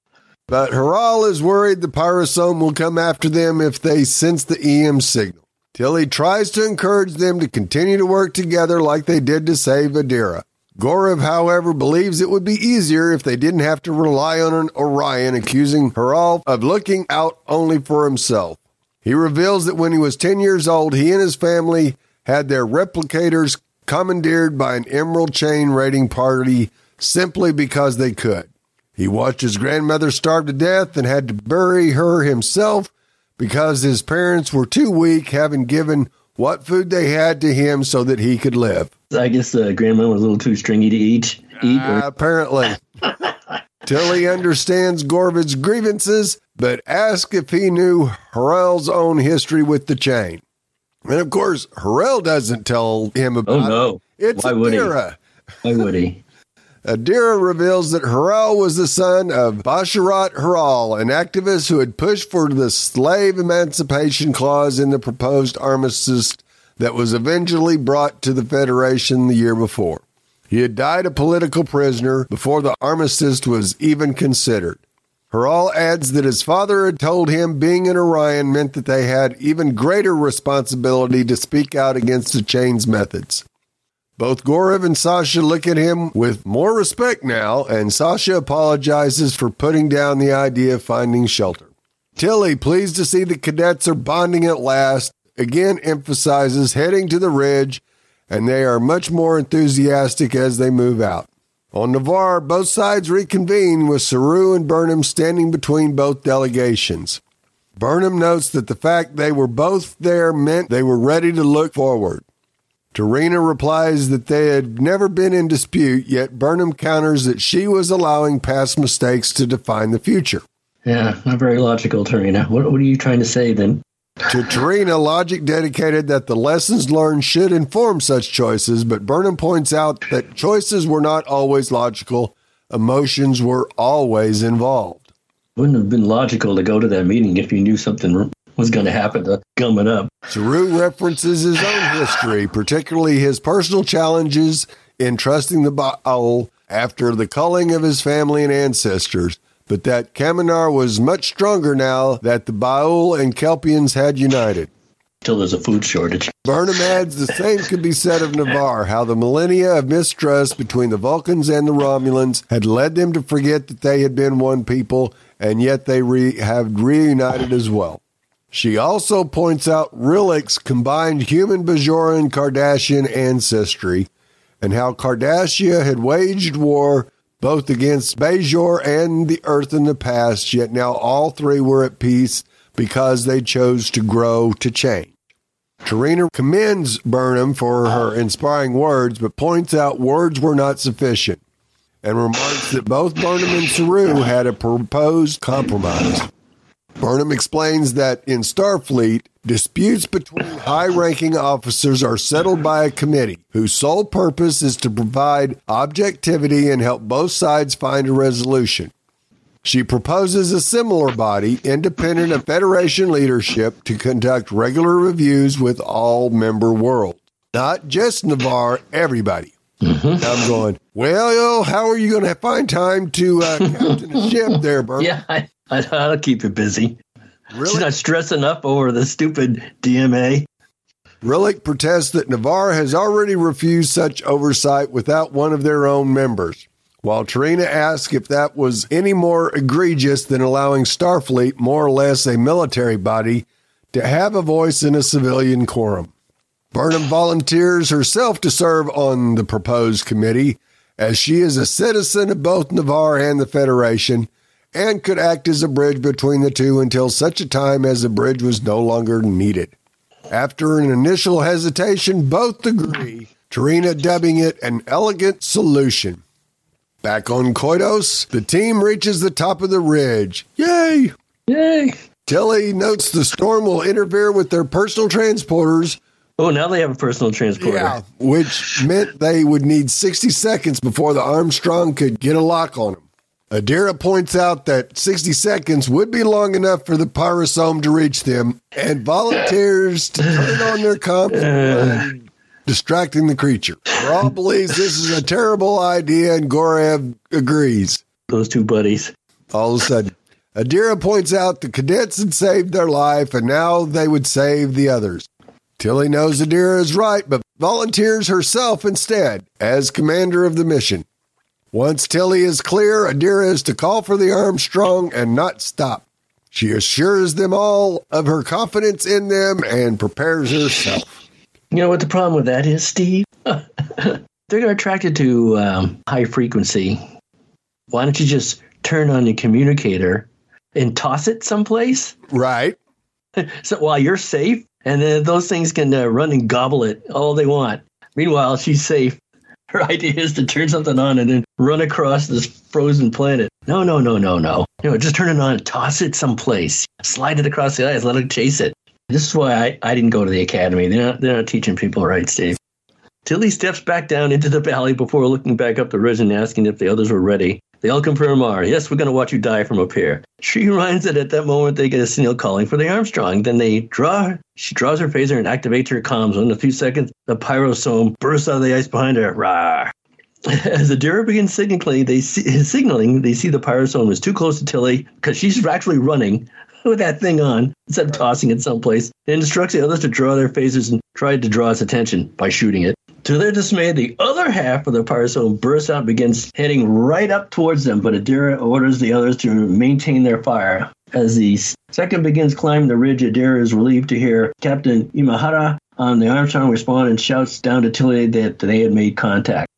But Haral is worried the pyrosome will come after them if they sense the EM signal. Tilly tries to encourage them to continue to work together like they did to save Adira. Gorev, however, believes it would be easier if they didn't have to rely on an Orion, accusing Haral of looking out only for himself. He reveals that when he was 10 years old, he and his family had their replicators commandeered by an Emerald Chain raiding party simply because they could. He watched his grandmother starve to death and had to bury her himself because his parents were too weak, having given what food they had to him so that he could live. I guess uh, grandma was a little too stringy to eat. Eat Uh, or apparently. Tilly understands Gorev's grievances, but asks if he knew Harel's own history with the chain. And of course, Harel doesn't tell him about oh it. no, It's Why would he? Adira. why would he? Adira reveals that Harel was the son of Basharat Harel, an activist who had pushed for the slave emancipation clause in the proposed armistice that was eventually brought to the Federation the year before. He had died a political prisoner before the armistice was even considered. Harel adds that his father had told him being an Orion meant that they had even greater responsibility to speak out against the chain's methods. Both Gorev and Sasha look at him with more respect now, and Sasha apologizes for putting down the idea of finding shelter. Tilly, pleased to see the cadets are bonding at last, again emphasizes heading to the ridge, and they are much more enthusiastic as they move out. On Ni'Var, both sides reconvene with Saru and Burnham standing between both delegations. Burnham notes that the fact they were both there meant they were ready to look forward. T'Rina replies that they had never been in dispute, yet Burnham counters that she was allowing past mistakes to define the future. Yeah, not very logical, T'Rina. What, what are you trying to say then? To T'Rina, logic dedicated that the lessons learned should inform such choices, but Burnham points out that choices were not always logical, emotions were always involved. Wouldn't have been logical to go to that meeting if you knew something was going to happen to gum it up. Saru references his own history, particularly his personal challenges in trusting the Baal after the culling of his family and ancestors, but that Kaminar was much stronger now that the Baal and Kelpians had united. Till there's a food shortage. Burnham adds the same could be said of Ni'Var, how the millennia of mistrust between the Vulcans and the Romulans had led them to forget that they had been one people, and yet they re- have reunited as well. She also points out Rilak's combined human Bajoran Cardassian ancestry and how Cardassia had waged war both against Bajor and the Earth in the past, yet now all three were at peace because they chose to grow to change. T'Rina commends Burnham for her inspiring words, but points out words were not sufficient and remarks that both Burnham and Saru had a proposed compromise. Burnham explains that in Starfleet, disputes between high ranking officers are settled by a committee whose sole purpose is to provide objectivity and help both sides find a resolution. She proposes a similar body, independent of Federation leadership, to conduct regular reviews with all member worlds. Not just Ni'Var, everybody. Mm-hmm. I'm going, well, yo, how are you going to find time to uh, captain a ship there, Burnham? Yeah, I, I, I'll keep it busy. Really? She's not stressing up over the stupid DMA. Rilak protests that Ni'Var has already refused such oversight without one of their own members, while T'Rina asks if that was any more egregious than allowing Starfleet, more or less a military body, to have a voice in a civilian quorum. Burnham volunteers herself to serve on the proposed committee, as she is a citizen of both Ni'Var and the Federation, and could act as a bridge between the two until such a time as the bridge was no longer needed. After an initial hesitation, both agree, T'Rina dubbing it an elegant solution. Back on Koidos, the team reaches the top of the ridge. Yay! Yay! Tilly notes the storm will interfere with their personal transporters. Oh, now they have a personal transporter. Yeah, which meant they would need 60 seconds before the Armstrong could get a lock on them. Adira points out that 60 seconds would be long enough for the pyrosome to reach them and volunteers to turn on their comms, uh, distracting the creature. Raw believes this is a terrible idea and Gorev agrees. Those two buddies. All of a sudden, Adira points out the cadets had saved their life and now they would save the others. Tilly knows Adira is right, but volunteers herself instead as commander of the mission. Once Tilly is clear, Adira is to call for the Armstrong and not stop. She assures them all of her confidence in them and prepares herself. You know what the problem with that is, Steve? They're attracted to um, high frequency. Why don't you just turn on the communicator and toss it someplace? Right. so while you're safe, and then those things can uh, run and gobble it all they want. Meanwhile, she's safe. Her idea is to turn something on and then run across this frozen planet. No, no, no, no, no. You know, just turn it on and toss it someplace. Slide it across the ice, let it chase it. This is why I, I didn't go to the academy. They're not, they're not teaching people right, Steve. Tilly steps back down into the valley before looking back up the ridge and asking if the others were ready. They all confirm are. Yes, we're going to watch you die from up here. She reminds that at that moment they get a signal calling for the Armstrong. Then they draw. She draws her phaser and activates her comms. In a few seconds, the pyrosome bursts out of the ice behind her. Rah! As Adira begins signaling, they see, signaling they see the pyrosome is too close to Tilly because she's actually running with that thing on instead of tossing it someplace. It instructs the others to draw their phasers and try to draw its attention by shooting it. To their dismay, the other half of the pyrosome bursts out and begins heading right up towards them, but Adira orders the others to maintain their fire. As the second begins climbing the ridge, Adira is relieved to hear Captain Imahara on the Armstrong respond and shouts down to Tilly that they had made contact.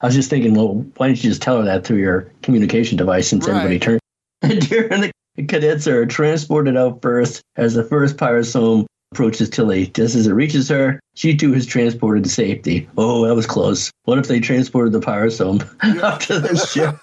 I was just thinking, well, why don't you just tell her that through your communication device since Right. everybody turned? Adira and the cadets are transported out first as the first pyrosome approaches Tilly. Just as it reaches her, she too is transported to safety. Oh, that was close. What if they transported the pyrosome up to the ship?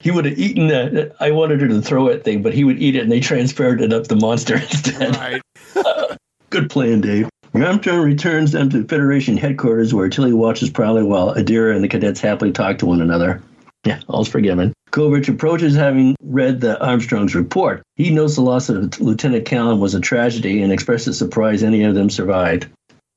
He would have eaten that. I wanted her to throw it thing, but he would eat it and they transferred it up the monster instead. Right. Good plan, Dave. Armstrong returns them to Federation headquarters where Tilly watches proudly while Adira and the cadets happily talk to one another. Yeah, all's forgiven. Kovich approaches having read the Armstrong's report. He notes the loss of Lieutenant Callum was a tragedy and expresses surprise any of them survived.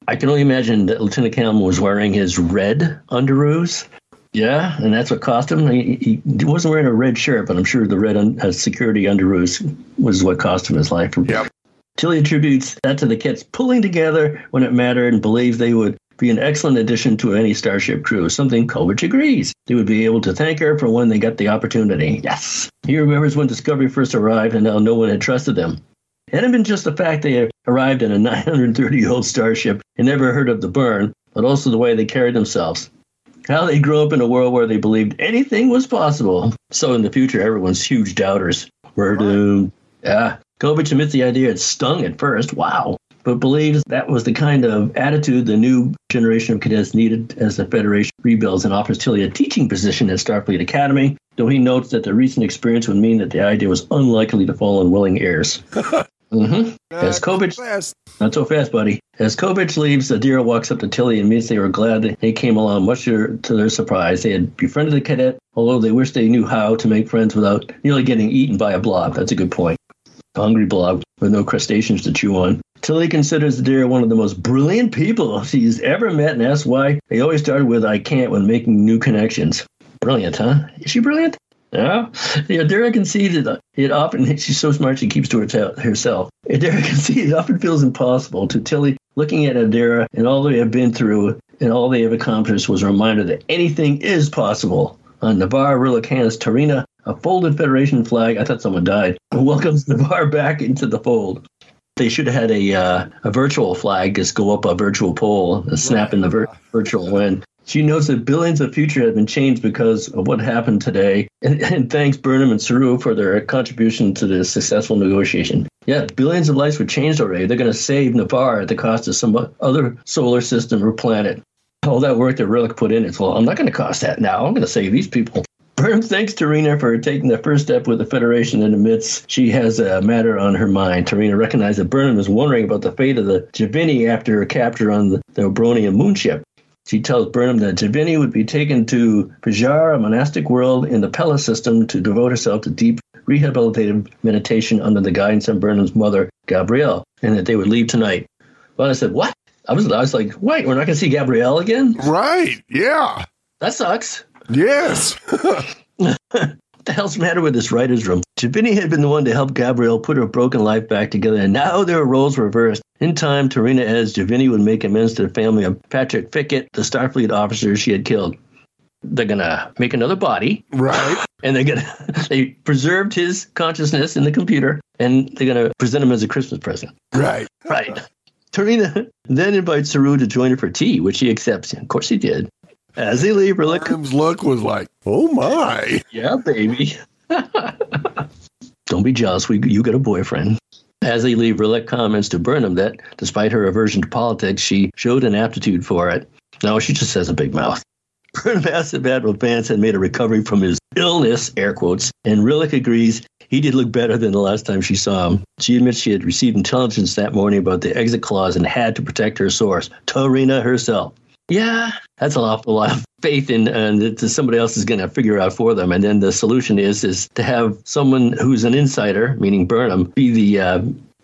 I can only imagine that Lieutenant Callum was wearing his red underoos. Yeah, and that's what cost him. He, he wasn't wearing a red shirt, but I'm sure the red un, uh, security underoos was what cost him his life. Yep. Tilly attributes that to the kits pulling together when it mattered and believed they would be an excellent addition to any Starship crew, something Kovich agrees. They would be able to thank her for when they got the opportunity. Yes. He remembers when Discovery first arrived and how no one had trusted them. It hadn't been just the fact they had arrived in a 930 year old starship and never heard of the burn, but also the way they carried themselves. How they grew up in a world where they believed anything was possible. So in the future, everyone's huge doubters. were doomed. Yeah. Kovich admits the idea had stung at first. Wow. But believes that was the kind of attitude the new generation of cadets needed as the Federation rebuilds and offers Tilly a teaching position at Starfleet Academy, though he notes that the recent experience would mean that the idea was unlikely to fall on willing ears. Mm-hmm. As Kovich, Fast. not so fast, buddy. As Kovich leaves, Adira walks up to Tilly and means they were glad that they came along. Much to to their surprise, they had befriended the cadet, although they wished they knew how to make friends without nearly getting eaten by a blob. That's a good point. Hungry blob with no crustaceans to chew on. Tilly considers Adira one of the most brilliant people she's ever met and asks why they always started with I can't when making new connections. Brilliant, huh? Is she brilliant? Yeah. Yeah, concedes that it often, she's so smart she keeps to her herself. Adira concedes it often feels impossible to Tilly looking at Adira and all they have been through and all they have accomplished was a reminder that anything is possible. On Ni'Var Rilak hands T'Rina a folded Federation flag. I thought someone died. Welcomes Ni'Var back into the fold. They should have had a uh, a virtual flag just go up a virtual pole, and snap in the vir- virtual wind. She knows that billions of future have been changed because of what happened today, and, and thanks Burnham and Saru for their contribution to the successful negotiation. Yeah, billions of lives were changed already. They're going to save Ni'Var at the cost of some other solar system or planet. All that work that Rilak put in, it's well, I'm not going to cost that now. I'm going to save these people. Burnham thanks T'Rina for taking the first step with the Federation and admits she has a matter on her mind. T'Rina recognizes that Burnham is wondering about the fate of the J'Vini after her capture on the, the Abronian moonship. She tells Burnham that J'Vini would be taken to Pajar, a monastic world in the Pella system, to devote herself to deep rehabilitative meditation under the guidance of Burnham's mother, Gabrielle, and that they would leave tonight. Well, I said, What? I was, I was like, Wait, we're not going to see Gabrielle again? Right. Yeah. That sucks. Yes. What the hell's the matter with this writer's room? J'Vini had been the one to help Gabrielle put her broken life back together, and now their roles reversed. In time, T'Rina adds J'Vini would make amends to the family of Patrick Fickett, the Starfleet officer she had killed. They're gonna make another body, right. and they're gonna they preserved his consciousness in the computer, and they're gonna present him as a Christmas present. Right. Right. T'Rina then invites Saru to join her for tea, which he accepts. Of course, he did. As they leave, Burnham's look was like, oh my. Yeah, baby. Don't be jealous. We, you got a boyfriend. As they leave, Rilak comments to Burnham that, despite her aversion to politics, she showed an aptitude for it. No, she just has a big mouth. Burnham asks if Admiral Vance had made a recovery from his illness, air quotes, and Rilak agrees he did look better than the last time she saw him. She admits she had received intelligence that morning about the exit clause and had to protect her source, T'Rina herself. Yeah, that's an awful lot of faith in and that somebody else is going to figure out for them. And then the solution is is to have someone who's an insider, meaning Burnham, be the uh,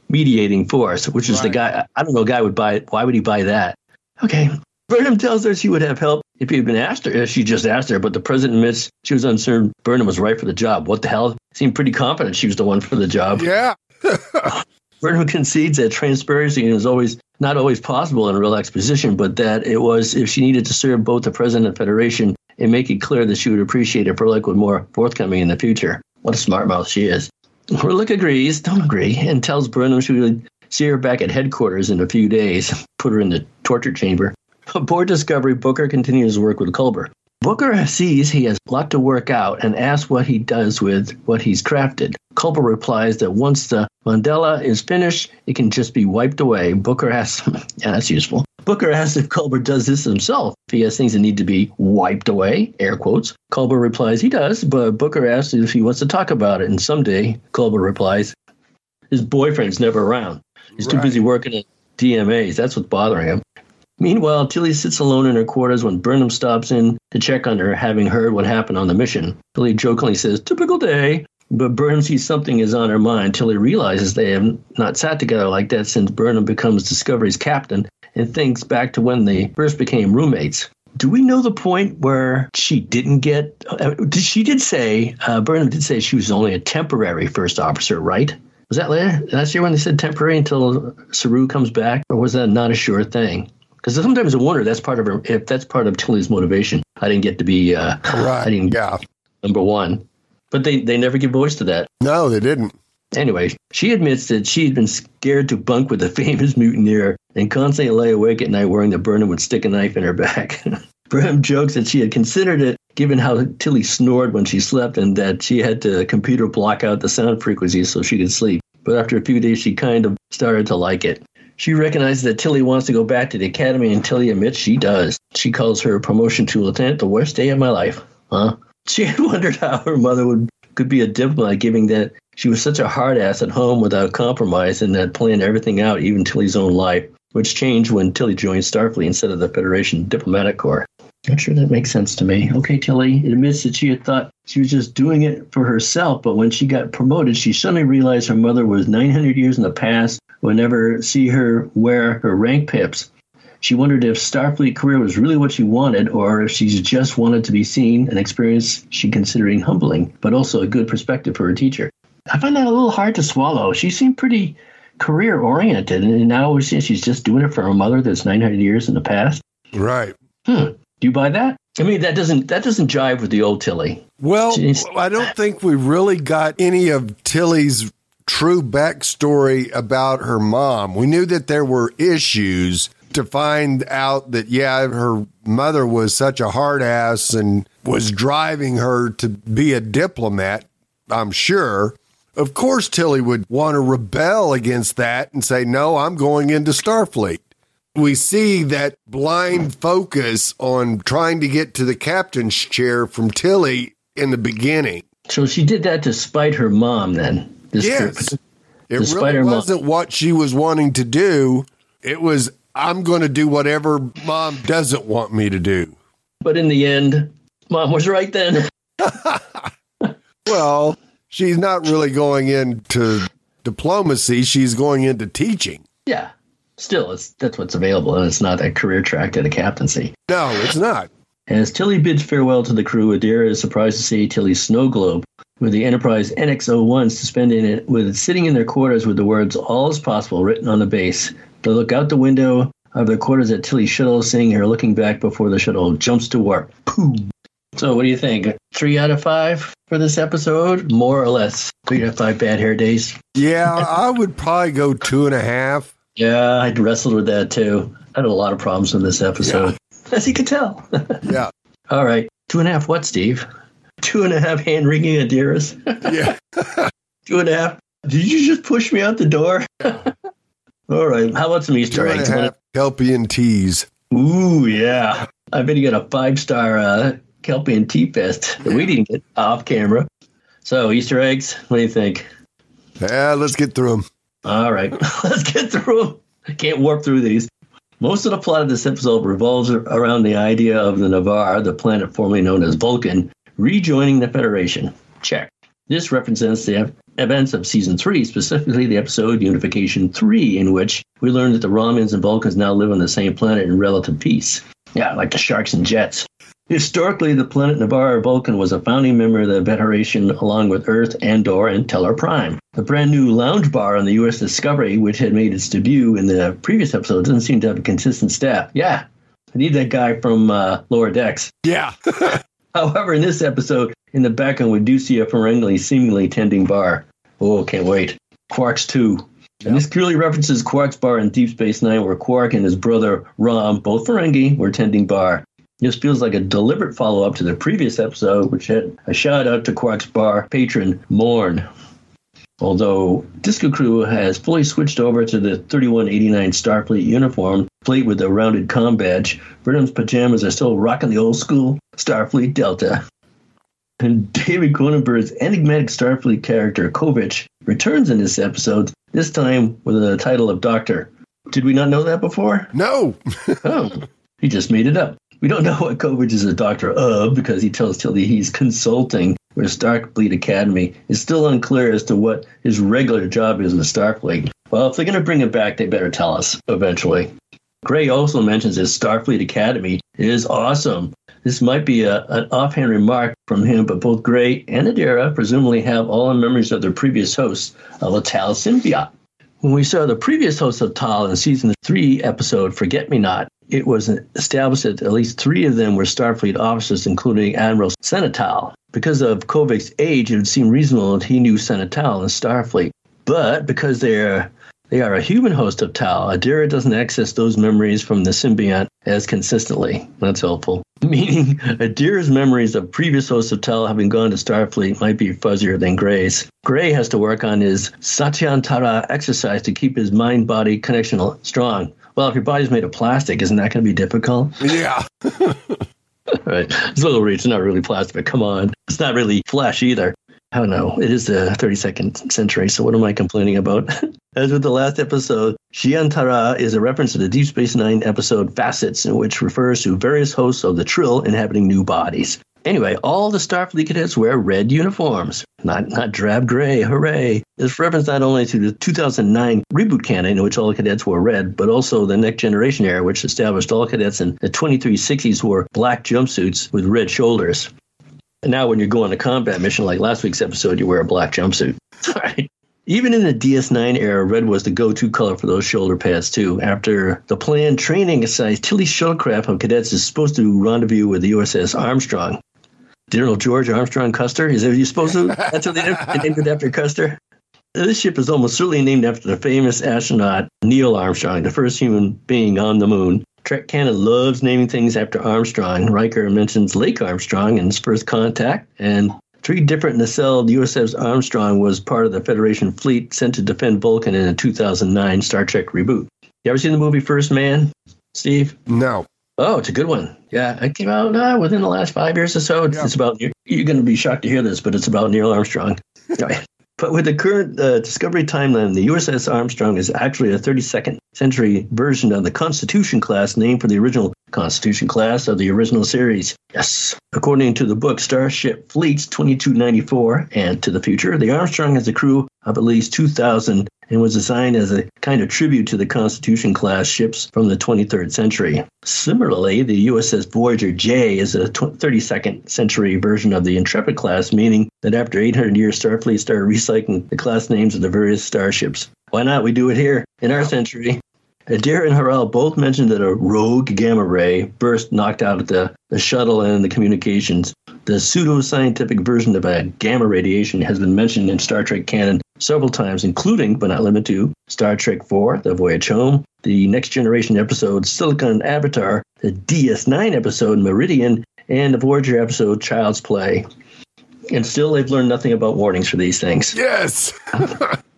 mediating force, which is the guy. I don't know, guy would buy. Why would he buy that? Okay. Burnham tells her she would have help if he had been asked her. If she just asked her, but the president admits she was uncertain Burnham was right for the job. What the hell? Seemed pretty confident she was the one for the job. Yeah. Burnham concedes that transparency is always not always possible in a real exposition, but that it was if she needed to serve both the president and federation and make it clear that she would appreciate if Rilak were more forthcoming in the future. What a smart mouth she is. Rilak agrees, don't agree, and tells Burnham she would see her back at headquarters in a few days, put her in the torture chamber. Aboard Discovery, Booker continues to work with Culber. Booker sees he has a lot to work out and asks what he does with what he's crafted. Culber replies that once the mandala is finished, it can just be wiped away. Booker asks, yeah, that's useful. Booker asks if Culber does this himself. If he has things that need to be wiped away, air quotes. Culber replies he does, but Booker asks if he wants to talk about it. And someday, Culber replies, his boyfriend's never around. He's too busy working at DMAs. That's what's bothering him. Meanwhile, Tilly sits alone in her quarters when Burnham stops in to check on her, having heard what happened on the mission. Tilly jokingly says, Typical day. But Burnham sees something is on her mind. Tilly realizes they have not sat together like that since Burnham becomes Discovery's captain and thinks back to when they first became roommates. Do we know the point where she didn't get? Uh, she did say uh, Burnham did say she was only a temporary first officer, right? Was that la- last year when they said temporary until Saru comes back, or was that not a sure thing? Because sometimes I wonder that's part of her. If that's part of Tilly's motivation, I didn't get to be. Uh, Right. I didn't Yeah. number one, but they they never give voice to that. No, they didn't. Anyway, she admits that she had been scared to bunk with the famous mutineer and constantly lay awake at night worrying that Burnham would stick a knife in her back. Burnham jokes that she had considered it given how Tilly snored when she slept and that she had to computer block out the sound frequencies so she could sleep. But after a few days, she kind of started to like it. She recognizes that Tilly wants to go back to the academy, and Tilly admits she does. She calls her promotion to lieutenant the worst day of my life. Huh? She had wondered how her mother would could be a diplomat, given that she was such a hard ass at home without compromise and had planned everything out, even Tilly's own life, which changed when Tilly joined Starfleet instead of the Federation Diplomatic Corps. Not sure that makes sense to me. Okay, Tilly admits that she had thought she was just doing it for herself, but when she got promoted, she suddenly realized her mother was 900 years in the past, would never see her wear her rank pips. She wondered if Starfleet career was really what she wanted, or if she just wanted to be seen, an experience she considering humbling, but also a good perspective for her teacher. I find that a little hard to swallow. She seemed pretty career oriented, and now we're seeing she's just doing it for her mother that's 900 years in the past. Right. Hmm. Do you buy that? I mean, that doesn't that doesn't jive with the old Tilly. Well, I don't think we really got any of Tilly's true backstory about her mom. We knew that there were issues to find out that yeah, her mother was such a hard ass and was driving her to be a diplomat. I'm sure. Of course, Tilly would want to rebel against that and say, "No, I'm going into Starfleet." we see that blind focus on trying to get to the captain's chair from Tilly in the beginning. So she did that to spite her mom, then. This yes, trip. it really wasn't what she was wanting to do. It was I'm going to do whatever mom doesn't want me to do. But in the end, mom was right then. well, she's not really going into diplomacy; she's going into teaching. Yeah, still, it's that's what's available, and it's not a career track to the captaincy. No, it's not. As Tilly bids farewell to the crew, Adira is surprised to see Tilly's snow globe with the Enterprise NX-01 suspended in it, with sitting in their quarters with the words "All is possible" written on the base. They look out the window of their quarters at Tilly's shuttle, seeing her looking back before the shuttle jumps to warp. Boom. So, what do you think? Three out of five for this episode, more or less. Three out of five bad hair days. Yeah, I would probably go two and a half. Yeah, I wrestled with that too. I had a lot of problems in this episode, yeah. As you can tell. yeah. All right. Two and a half what, Steve? Two and a half hand wringing Adiras? yeah. Two and a half. Did you just push me out the door? All right. How about some Easter Two eggs? And a half Kelpian teas. Ooh, yeah. I bet you got a five star uh, Kelpian tea fest that we didn't get off camera. So, Easter eggs, what do you think? Yeah, let's get through them. All right, let's get through them. I can't warp through these. Most of the plot of this episode revolves around the idea of the Ni'Var, the planet formerly known as Vulcan, rejoining the Federation. Check. This represents the events of season three, specifically the episode Unification 3, in which we learn that the Romulans and Vulcans now live on the same planet in relative peace. Yeah, like the sharks and jets. Historically, the planet Ni'Var Vulcan was a founding member of the Federation along with Earth, Andor, and Tellar Prime. The brand new lounge bar on the U.S. Discovery, which had made its debut in the previous episode, doesn't seem to have a consistent staff. Yeah, I need that guy from uh, Lower Decks. Yeah. However, in this episode, in the background, we do see a Ferengi seemingly tending bar. Oh, can't wait. Quark's 2. And this clearly references Quark's bar in Deep Space Nine, where Quark and his brother Rom, both Ferengi, were tending bar. This feels like a deliberate follow up to the previous episode, which had a shout out to Quark's bar patron, Morn. Although Disco Crew has fully switched over to the 3189 Starfleet uniform, plate with a rounded com badge, Burnham's pajamas are still rocking the old school Starfleet Delta. And David Cronenberg's enigmatic Starfleet character, Kovich, returns in this episode, this time with the title of Doctor. Did we not know that before? No. oh, he just made it up. We don't know what Kovich is a doctor of because he tells Tilly he's consulting with Starfleet Academy. It's still unclear as to what his regular job is with Starfleet. Well, if they're going to bring it back, they better tell us eventually. Gray also mentions his Starfleet Academy is awesome. This might be a, an offhand remark from him, but both Gray and Adira presumably have all the memories of their previous hosts a Tal symbiote. When we saw the previous host of Tal in season three episode Forget Me Not, it was established that at least three of them were Starfleet officers, including Admiral Senna Tal. Because of Kovich's age, it would seem reasonable that he knew Senna Tal in Starfleet. But because they're they are a human host of Tal, Adira doesn't access those memories from the symbiont as consistently. That's helpful. meaning Adira's memories of previous hosts of Tal having gone to Starfleet might be fuzzier than Gray's. Gray has to work on his zhian'tara exercise to keep his mind body connection strong. Well, if your body's made of plastic, isn't that going to be difficult? Yeah. right. It's a little reach. It's not really plastic, but come on. It's not really flesh either. I don't know. It is the 32nd century, so what am I complaining about? As with the last episode, zhian'tara is a reference to the Deep Space Nine episode Facets, in which refers to various hosts of the Trill inhabiting new bodies. Anyway, all the Starfleet cadets wear red uniforms, not not drab gray. Hooray! This reference not only to the 2009 reboot canon, in which all the cadets wore red, but also the Next Generation era, which established all cadets in the 2360s wore black jumpsuits with red shoulders. And now, when you go on a combat mission like last week's episode, you wear a black jumpsuit. Right. Even in the DS9 era, red was the go-to color for those shoulder pads too. After the planned training exercise, Tilly's shuttlecraft of cadets is supposed to rendezvous with the USS Armstrong. General George Armstrong Custer. Is that you supposed to? That's what they named it after Custer. This ship is almost certainly named after the famous astronaut Neil Armstrong, the first human being on the moon. Trek Canada loves naming things after Armstrong. Riker mentions Lake Armstrong in his first contact, and three different nacelle USS Armstrong was part of the Federation fleet sent to defend Vulcan in a 2009 Star Trek reboot. You ever seen the movie First Man, Steve? No. Oh, it's a good one. Yeah, it came out uh, within the last five years or so. It's, yeah. it's about you're, you're going to be shocked to hear this, but it's about Neil Armstrong. But with the current uh, Discovery timeline, the USS Armstrong is actually a 32nd century version of the Constitution class named for the original Constitution class of the original series. Yes. According to the book Starship Fleets 2294 and to the Future, the Armstrong has a crew of at least 2,000 and was designed as a kind of tribute to the Constitution class ships from the 23rd century. Similarly, the USS Voyager J is a 32nd century version of the Intrepid class, meaning that after 800 years, Starfleet started recycling the class names of the various starships. Why not? We do it here in our century. Adira and Harel both mentioned that a rogue gamma ray burst knocked out the, the shuttle and the communications. The pseudo-scientific version of a gamma radiation has been mentioned in Star Trek canon several times, including, but not limited to, Star Trek IV, The Voyage Home, the Next Generation episode Silicon Avatar, the DS9 episode Meridian, and the Voyager episode Child's Play. And still, they've learned nothing about warnings for these things. Yes.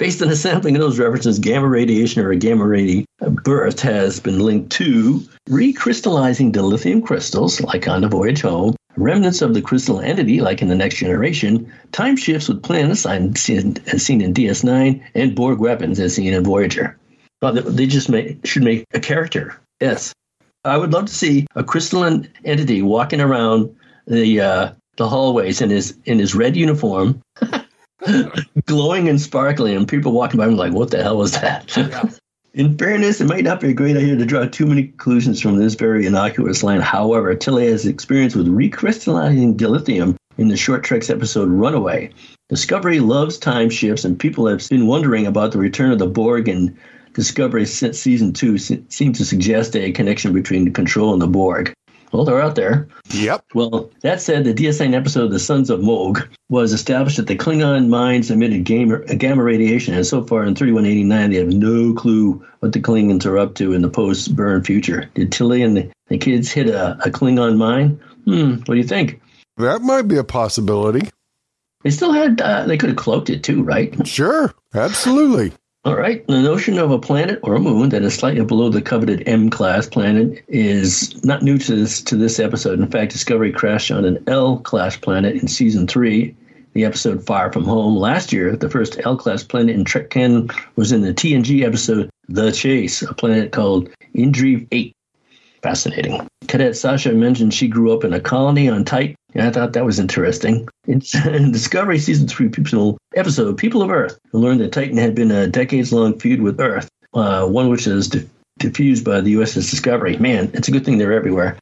Based on a sampling of those references, gamma radiation or a gamma ray burst has been linked to recrystallizing dilithium crystals, like on the voyage home, remnants of the crystal entity, like in the next generation, time shifts with planets, as seen in DS9, and Borg weapons, as seen in Voyager. Well, they just make, should make a character. Yes. I would love to see a crystalline entity walking around the uh, the hallways in his in his red uniform glowing and sparkling, and people walking by me like, "What the hell was that?" Yeah. In fairness, it might not be a great idea to draw too many conclusions from this very innocuous line. However, Tilly has experience with recrystallizing dilithium in the Short Treks episode Runaway. Discovery loves time shifts, and people have been wondering about the return of the Borg and Discovery since season two seem to suggest a connection between the control and the Borg. Well, they're out there. Yep. Well, that said, the DS9 episode, The Sons of Mogh, was established that the Klingon mines emitted gamma, gamma radiation, and so far in 3189, they have no clue what the Klingons are up to in the post burn future. Did Tilly and the, the kids hit a, a Klingon mine? Hmm, what do you think? That might be a possibility. They still had, uh, they could have cloaked it too, right? Sure, absolutely. All right. The notion of a planet or a moon that is slightly below the coveted M class planet is not new to this to this episode. In fact, Discovery crashed on an L class planet in season three, the episode Far From Home. Last year, the first L class planet in Trek canon was in the TNG episode The Chase, a planet called Indri 8. Fascinating. Cadet Sasha mentioned she grew up in a colony on Titan. Yeah, I thought that was interesting. In, in Discovery Season 3 people, episode, People of Earth, who learned that Titan had been a decades long feud with Earth, uh, one which is di- diffused by the USS Discovery. Man, it's a good thing they're everywhere.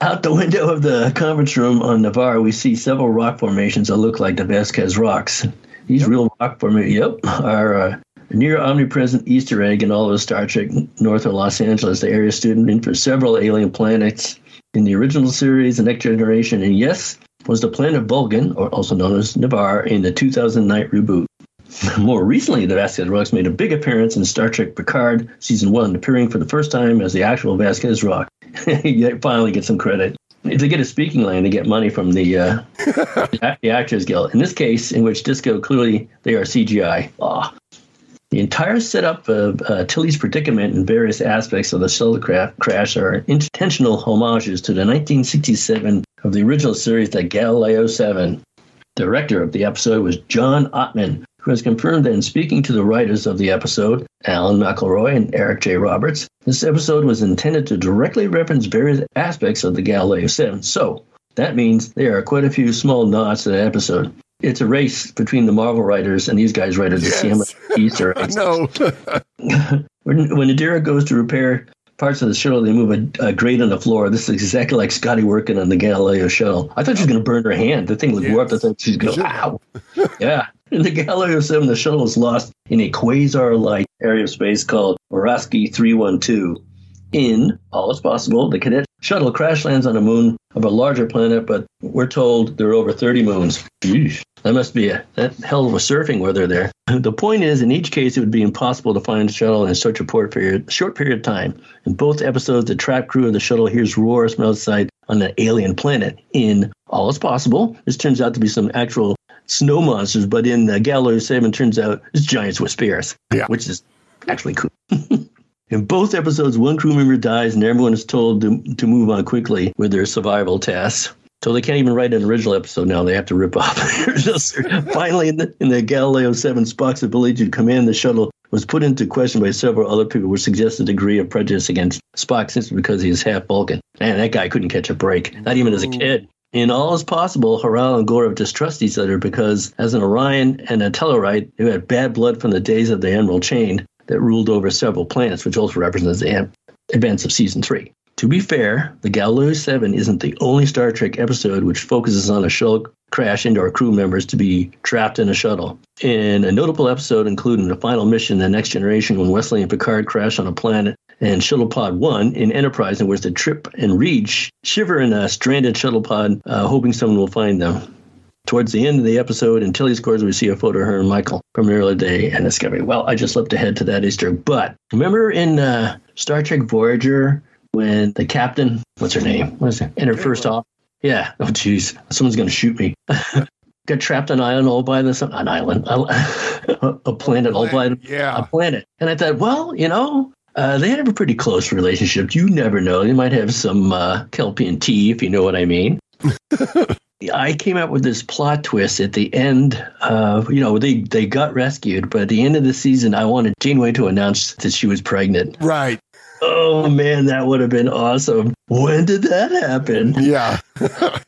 Out the window of the conference room on Navarre, we see several rock formations that look like the Vasquez rocks. These yep. real rock formations, yep, are uh, near omnipresent Easter egg in all of Star Trek north of Los Angeles. The area student in for several alien planets in the original series, The Next Generation, and yes, was the planet Vulcan, or also known as Ni'Var, in the 2009 reboot. More recently, the Vasquez Rocks made a big appearance in Star Trek Picard Season 1, appearing for the first time as the actual Vasquez Rock. you finally get some credit. if they get a speaking line, they get money from the uh, the Actors Guild. In this case, in which Disco clearly they are CGI. Ah. The entire setup of uh, Tilly's predicament and various aspects of the shuttlecraft crash are intentional homages to the 1967 of the original series, The Galileo 7. Director of the episode was John Ottman, who has confirmed that in speaking to the writers of the episode, Alan McElroy and Eric J. Roberts, this episode was intended to directly reference various aspects of the Galileo 7. So, that means there are quite a few small nods to the episode. It's a race between the Marvel writers and these guys writers to see how much Easter eggs. no. when, when Adira goes to repair parts of the shuttle, they move a, a grate on the floor. This is exactly like Scotty working on the Galileo shuttle. I thought she was going to burn her hand. The thing was warped. I thought she's going to, ow. yeah. In the Galileo 7, the shuttle is lost in a quasar like area of space called Oraski 312. In All Is Possible, the cadet shuttle crash lands on a moon of a larger planet, but we're told there are over 30 moons. Yeesh. That must be a that hell of a surfing weather there. The point is, in each case, it would be impossible to find a shuttle in such a short period, short period of time. In both episodes, the trapped crew of the shuttle hears roars from outside on an alien planet. In All Is Possible, this turns out to be some actual snow monsters, but in the Galileo 7, turns out it's giants with spears, Yeah. which is actually cool. In both episodes, one crew member dies and everyone is told to, to move on quickly with their survival tasks. So they can't even write an original episode now. They have to rip off. Finally, in the, in the Galileo 7, Spock's ability to command the shuttle was put into question by several other people, which suggests a degree of prejudice against Spock simply because he is half Vulcan. Man, that guy couldn't catch a break, not even as a kid. In all is possible, Harral and Gorev distrust each other because, as an Orion and a Tellarite who had bad blood from the days of the Emerald Chain that ruled over several planets, which also represents the events of season three. To be fair, the Galileo 7 isn't the only Star Trek episode which focuses on a shuttle crash into our crew members to be trapped in a shuttle. In a notable episode, including the final mission, The Next Generation, when Wesley and Picard crash on a planet, and Shuttle Pod 1 in Enterprise, in which the Trip and Reed sh- shiver in a stranded shuttle pod, uh, hoping someone will find them. Towards the end of the episode, in Tilly's quarters, we see a photo of her and Michael from an earlier day and it's Discovery. Well, I just leapt ahead to that Easter. But remember in uh, Star Trek Voyager when the captain, what's her name? What is it? In her first off. Yeah. Oh, jeez. Someone's going to shoot me. Got trapped on an island all by this, an island, a, a planet all by a Yeah. planet. And I thought, well, you know, uh, they have a pretty close relationship. You never know. They might have some uh, Kelpien tea, if you know what I mean. I came up with this plot twist at the end. Uh, you know, they, they got rescued, but at the end of the season, I wanted Janeway to announce that she was pregnant. Right. Oh, man, that would have been awesome. When did that happen? Yeah.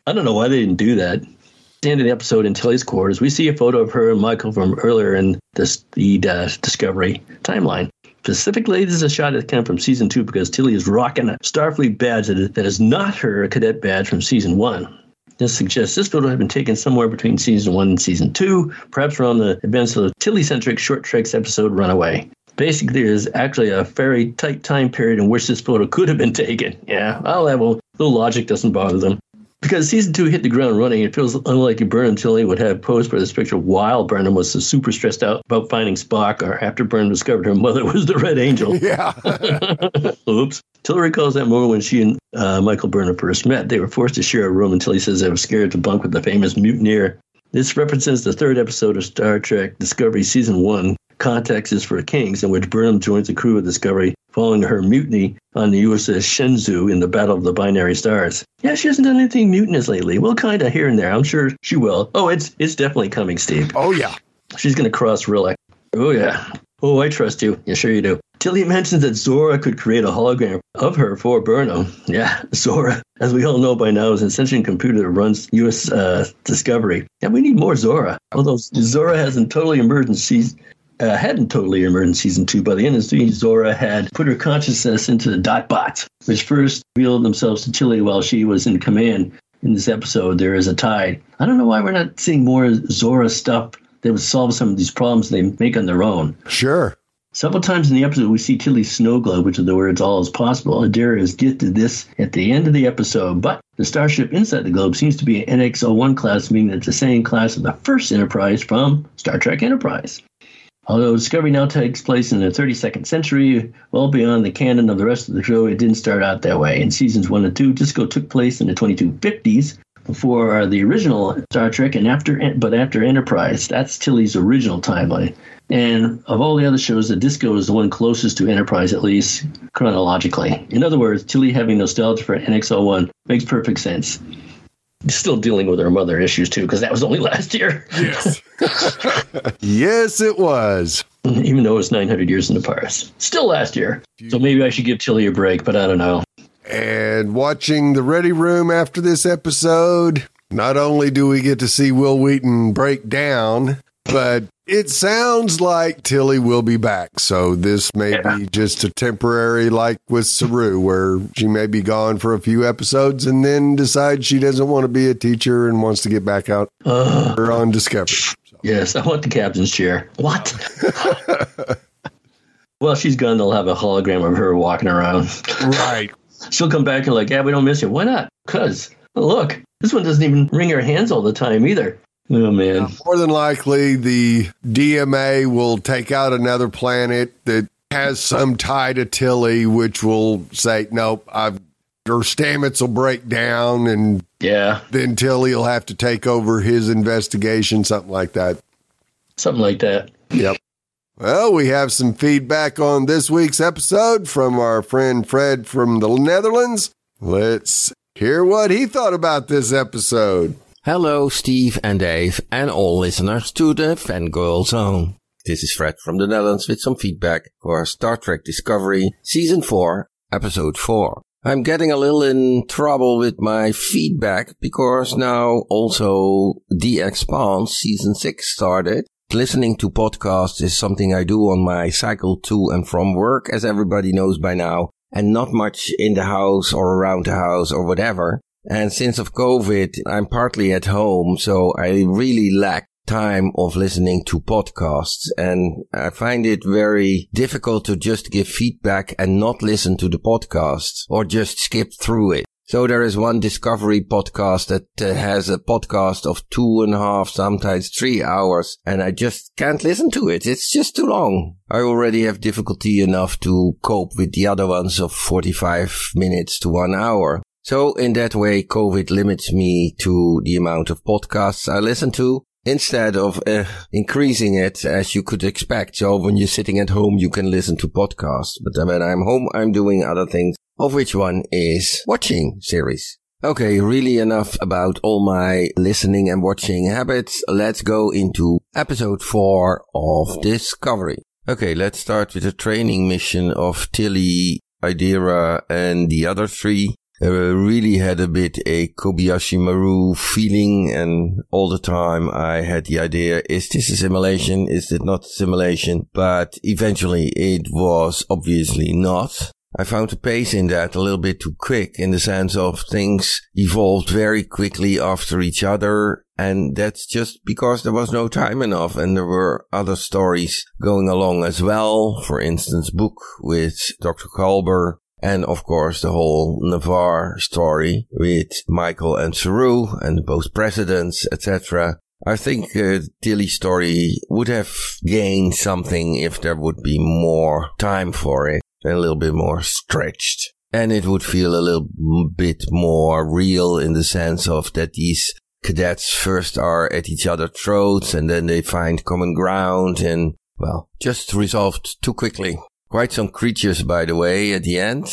I don't know why they didn't do that. At the end of the episode in Tilly's quarters, we see a photo of her and Michael from earlier in this, the uh, Discovery timeline. Specifically, this is a shot that came from season two because Tilly is rocking a Starfleet badge that is, that is not her cadet badge from season one. This suggests this photo had been taken somewhere between season one and season two, perhaps around the events of the Tilly-centric Short Treks episode Runaway. Basically, there's actually a very tight time period in which this photo could have been taken. Yeah, I'll have a little logic doesn't bother them. Because season two hit the ground running, it feels unlikely Burnham Tilly would have posed for this picture while Burnham was super stressed out about finding Spock or after Burnham discovered her mother was the Red Angel. Yeah. Oops. Tilly recalls that moment when she and uh, Michael Burnham first met. They were forced to share a room until he says they were scared to bunk with the famous mutineer. This represents the third episode of Star Trek Discovery Season 1, Context is for Kings, in which Burnham joins the crew of Discovery following her mutiny on the USS Shenzhou in the Battle of the Binary Stars. Yeah, she hasn't done anything mutinous lately. Well, kind of here and there. I'm sure she will. Oh, it's it's definitely coming, Steve. Oh, yeah. She's going to cross Rilak. Oh, yeah. Oh, I trust you. Yeah, sure you do. Tilly mentions that Zora could create a hologram of her for Burnham. Yeah, Zora, as we all know by now, is an sentient computer that runs U.S. Uh, Discovery. Yeah, we need more Zora. Although Zora hasn't totally emerged season, uh, hadn't totally emerged in season two. By the end of season, Zora had put her consciousness into the dot bots, which first revealed themselves to Tilly while she was in command. In this episode, there is a tide. I don't know why we're not seeing more Zora stuff that would solve some of these problems they make on their own. Sure. Several times in the episode, we see Tilly's snow globe, which is the words all is possible. Adira is gifted this at the end of the episode, but the starship inside the globe seems to be an NX-01 class, meaning it's the same class as the first Enterprise from Star Trek Enterprise. Although Discovery now takes place in the 32nd century, well beyond the canon of the rest of the show, it didn't start out that way. In seasons one and two, Disco took place in the 2250s before the original Star Trek and after, but after Enterprise. That's Tilly's original timeline. And of all the other shows, the Disco is the one closest to Enterprise, at least chronologically. In other words, Tilly having nostalgia for NX01 makes perfect sense still dealing with her mother issues too, because that was only last year. Yes. yes, it was. Even though it's 900 years in the past. Still last year. So maybe I should give Tilly a break, but I don't know. And watching the Ready Room after this episode, not only do we get to see Wil Wheaton break down, but it sounds like Tilly will be back. So this may yeah. be just a temporary, like with Saru, where she may be gone for a few episodes and then decides she doesn't want to be a teacher and wants to get back out uh, on Discovery. So. Yes, I want the captain's chair. What? well, she's gone. They'll have a hologram of her walking around. Right. She'll come back and like, yeah, we don't miss you. Why not? Because look, this one doesn't even wring her hands all the time either. Oh man! More than likely, the DMA will take out another planet that has some tie to Tilly, which will say, "Nope, I've." Her Stamets will break down, and yeah, then Tilly will have to take over his investigation, something like that. Something like that. Yep. Well, we have some feedback on this week's episode from our friend Fred from the Netherlands. Let's hear what he thought about this episode. Hello, Steve and Dave, and all listeners to the Fangirl Zone. This is Fred from the Netherlands with some feedback for Star Trek Discovery Season 4, Episode 4. I'm getting a little in trouble with my feedback because now also The Expanse Season 6 started. Listening to podcasts is something I do on my cycle to and from work, as everybody knows by now, and not much in the house or around the house or whatever. And since of COVID, I'm partly at home, so I really lack time of listening to podcasts and I find it very difficult to just give feedback and not listen to the podcast or just skip through it. So there is one discovery podcast that uh, has a podcast of two and a half, sometimes three hours, and I just can't listen to it. It's just too long. I already have difficulty enough to cope with the other ones of 45 minutes to one hour. So in that way, COVID limits me to the amount of podcasts I listen to instead of uh, increasing it as you could expect. So when you're sitting at home, you can listen to podcasts. But when I'm home, I'm doing other things, of which one is watching series. Okay, really enough about all my listening and watching habits. Let's go into episode four of Discovery. Okay, let's start with the training mission of Tilly, Adira, and the other three Uh, really had a bit a Kobayashi Maru feeling and all the time I had the idea, is this a simulation? Is it not a simulation? But eventually it was obviously not. I found the pace in that a little bit too quick in the sense of things evolved very quickly after each other. And that's just because there was no time enough and there were other stories going along as well. For instance, book with Dr. Culber and of course, the whole Ni'Var story with Michael and Saru and both presidents, etc. I think uh, Tilly's story would have gained something if there would be more time for it, a little bit more stretched. And it would feel a little bit more real in the sense of that these cadets first are at each other's throats and then they find common ground and, well, just resolved too quickly. Quite some creatures, by the way, at the end.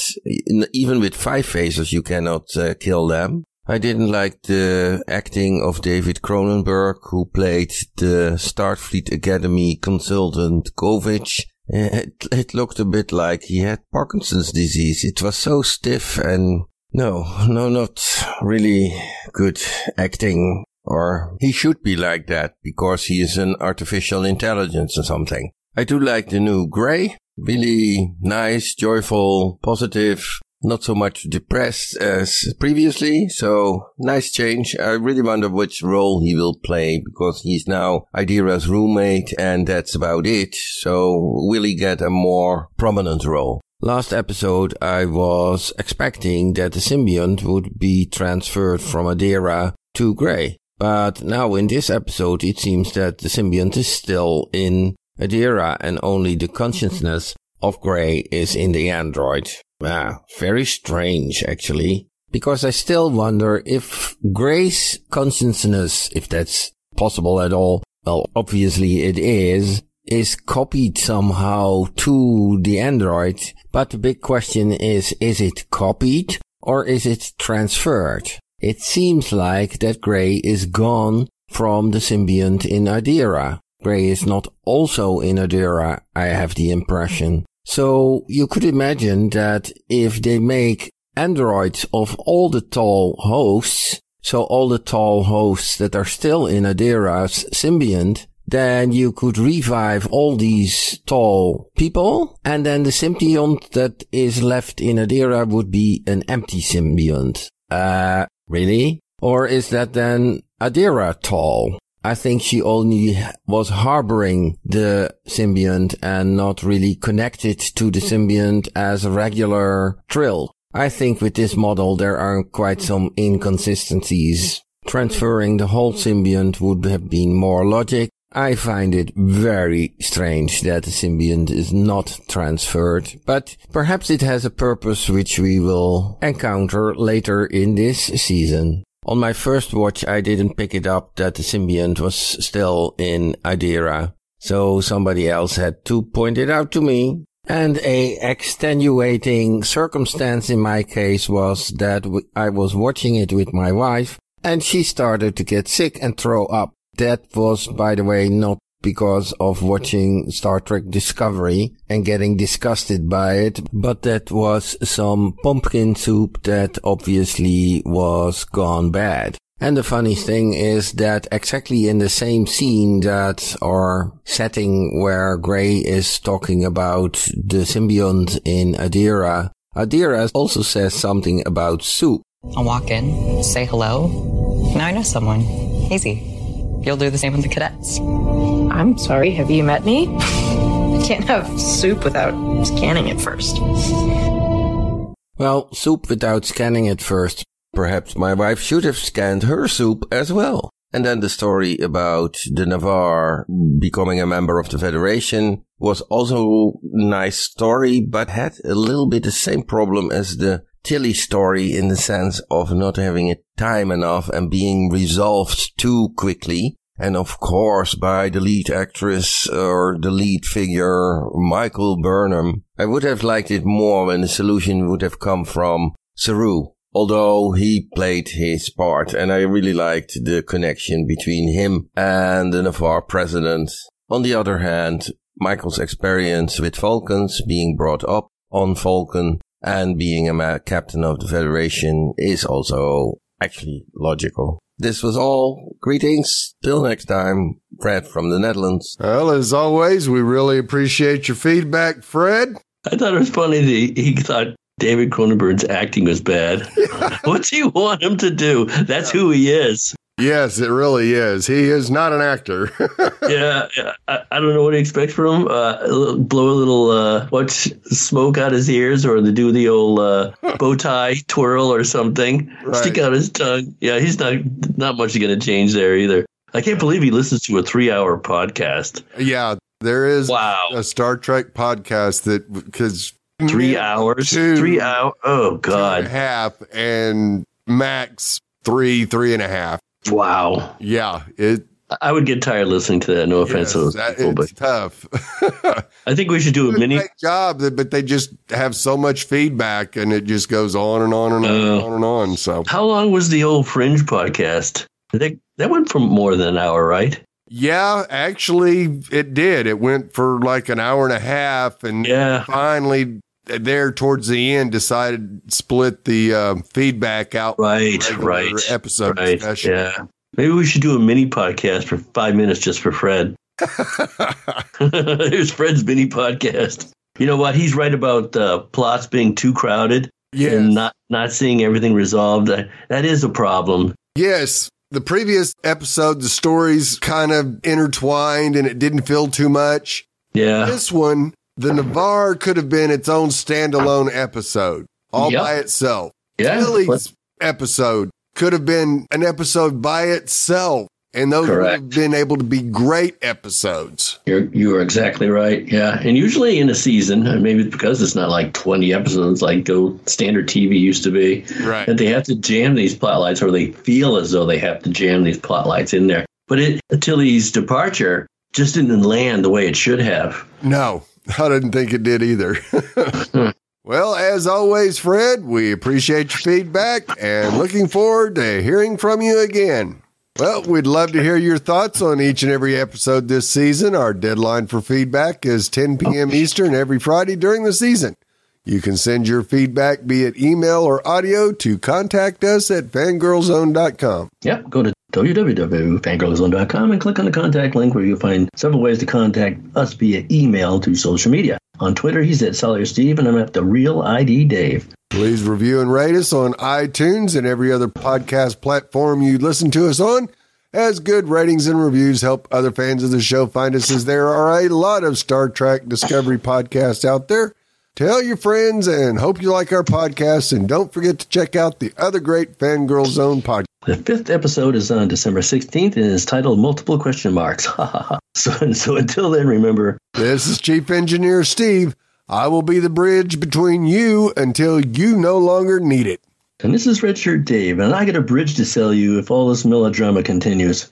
Even with five faces, you cannot uh, kill them. I didn't like the acting of David Cronenberg, who played the Starfleet Academy consultant Kovich. It, it looked a bit like he had Parkinson's disease. It was so stiff and no, no, not really good acting. Or he should be like that because he is an artificial intelligence or something. I do like the new Gray. Really nice, joyful, positive, not so much depressed as previously. So nice change. I really wonder which role he will play because he's now Adira's roommate and that's about it. So will he get a more prominent role? Last episode, I was expecting that the symbiont would be transferred from Adira to Gray. But now in this episode, it seems that the symbiont is still in Adira and only the consciousness of Gray is in the android. Ah, very strange actually. Because I still wonder if Gray's consciousness, if that's possible at all, well, obviously it is, is copied somehow to the android. But the big question is, is it copied or is it transferred? It seems like that Gray is gone from the symbiont in Adira. Gray is not also in Adira, I have the impression. So you could imagine that if they make androids of all the Tal hosts, so all the Tal hosts that are still in Adira's symbiont, then you could revive all these Tal people, and then the symbiont that is left in Adira would be an empty symbiont. Uh, really? Or is that then Adira Tal? I think she only was harboring the symbiont and not really connected to the symbiont as a regular Trill. I think with this model there are quite some inconsistencies. Transferring the whole symbiont would have been more logic. I find it very strange that the symbiont is not transferred, but perhaps it has a purpose which we will encounter later in this season. On my first watch, I didn't pick it up that the symbiont was still in Adira. So somebody else had to point it out to me. And a extenuating circumstance in my case was that I was watching it with my wife and she started to get sick and throw up. That was, by the way, not because of watching Star Trek Discovery and getting disgusted by it, but that was some pumpkin soup that obviously was gone bad. And the funny thing is that exactly in the same scene that or setting where Gray is talking about the symbiont in Adira, Adira also says something about soup. I'll walk in, say hello. Now I know someone. Easy. You'll do the same with the cadets. I'm sorry, have you met me? I can't have soup without scanning it first. Well, soup without scanning it first. Perhaps my wife should have scanned her soup as well. And then the story about the Ni'Var becoming a member of the Federation was also a nice story, but had a little bit the same problem as the Tilly story in the sense of not having it time enough and being resolved too quickly. And of course, by the lead actress uh, or the lead figure, Michael Burnham. I would have liked it more when the solution would have come from Saru. Although he played his part and I really liked the connection between him and the Ni'Var president. On the other hand, Michael's experience with Vulcans being brought up on Vulcan and being a captain of the Federation is also actually logical. This was all. Greetings. Till next time. Fred from the Netherlands. Well, as always, we really appreciate your feedback, Fred. I thought it was funny that he thought David Cronenberg's acting was bad. what do you want him to do? That's who he is. Yes, it really is. He is not an actor. yeah, I, I, don't know what he expects from him. Uh, blow a little uh, what smoke out his ears, or to do the old uh, bow tie twirl or something. Right. Stick out his tongue. Yeah, he's not not much going to change there either. I can't believe he listens to a three-hour podcast. Yeah, there is wow. a Star Trek podcast that because three hours, two, three hours. Oh God, and half and max three, three and a half. Wow. Yeah. It. I would get tired listening to that. No offense yes, to those that, people, it's but tough. I think we should do a mini job, but they just have so much feedback, and it just goes on and on and on uh, and on and on. So, how long was the old Fringe podcast? That that went for more than an hour, right? Yeah, actually, it did. It went for like an hour and a half, and yeah. finally there towards the end decided split the uh, feedback out right right episode right, discussion. yeah. Maybe we should do a mini podcast for five minutes just for fred. Here's fred's mini podcast. You know what? He's right about uh, plots being too crowded yes. and not not seeing everything resolved. That, that is a problem. Yes. The previous episode the stories kind of intertwined and it didn't feel too much. Yeah. This one the Ni'Var could have been its own standalone episode all yep. by itself. Yeah. Tilly's episode could have been an episode by itself. And those would have been able to be great episodes. You're you are exactly right. Yeah, and usually in a season, maybe it's because it's not like 20 episodes like go standard TV used to be. Right. That they have to jam these plot lights, or they feel as though they have to jam these plot lights in there. But it Tilly's departure just didn't land the way it should have. No, I didn't think it did either. well, as always, Fred, we appreciate your feedback and looking forward to hearing from you again. Well, we'd love to hear your thoughts on each and every episode this season. Our deadline for feedback is 10 p.m. Eastern every Friday during the season. You can send your feedback, be it email or audio, to contact us at fangirlzone.com. Yep, go to www.fangirlzone.com and click on the contact link where you'll find several ways to contact us via email to social media. On Twitter, he's at Sawyer Steve, and I'm at the Real ID Dave. Please review and rate us on iTunes and every other podcast platform you listen to us on, as good ratings and reviews help other fans of the show find us, as there are a lot of Star Trek Discovery podcasts out there. Tell your friends and hope you like our podcast, and don't forget to check out the other great Fangirl Zone podcast. The fifth episode is on December 16th and is titled Multiple Question Marks. so, so until then, remember, This is Chief Engineer Steve. I will be the bridge between you until you no longer need it. and this is Redshirt Dave, and I got a bridge to sell you if all this melodrama continues.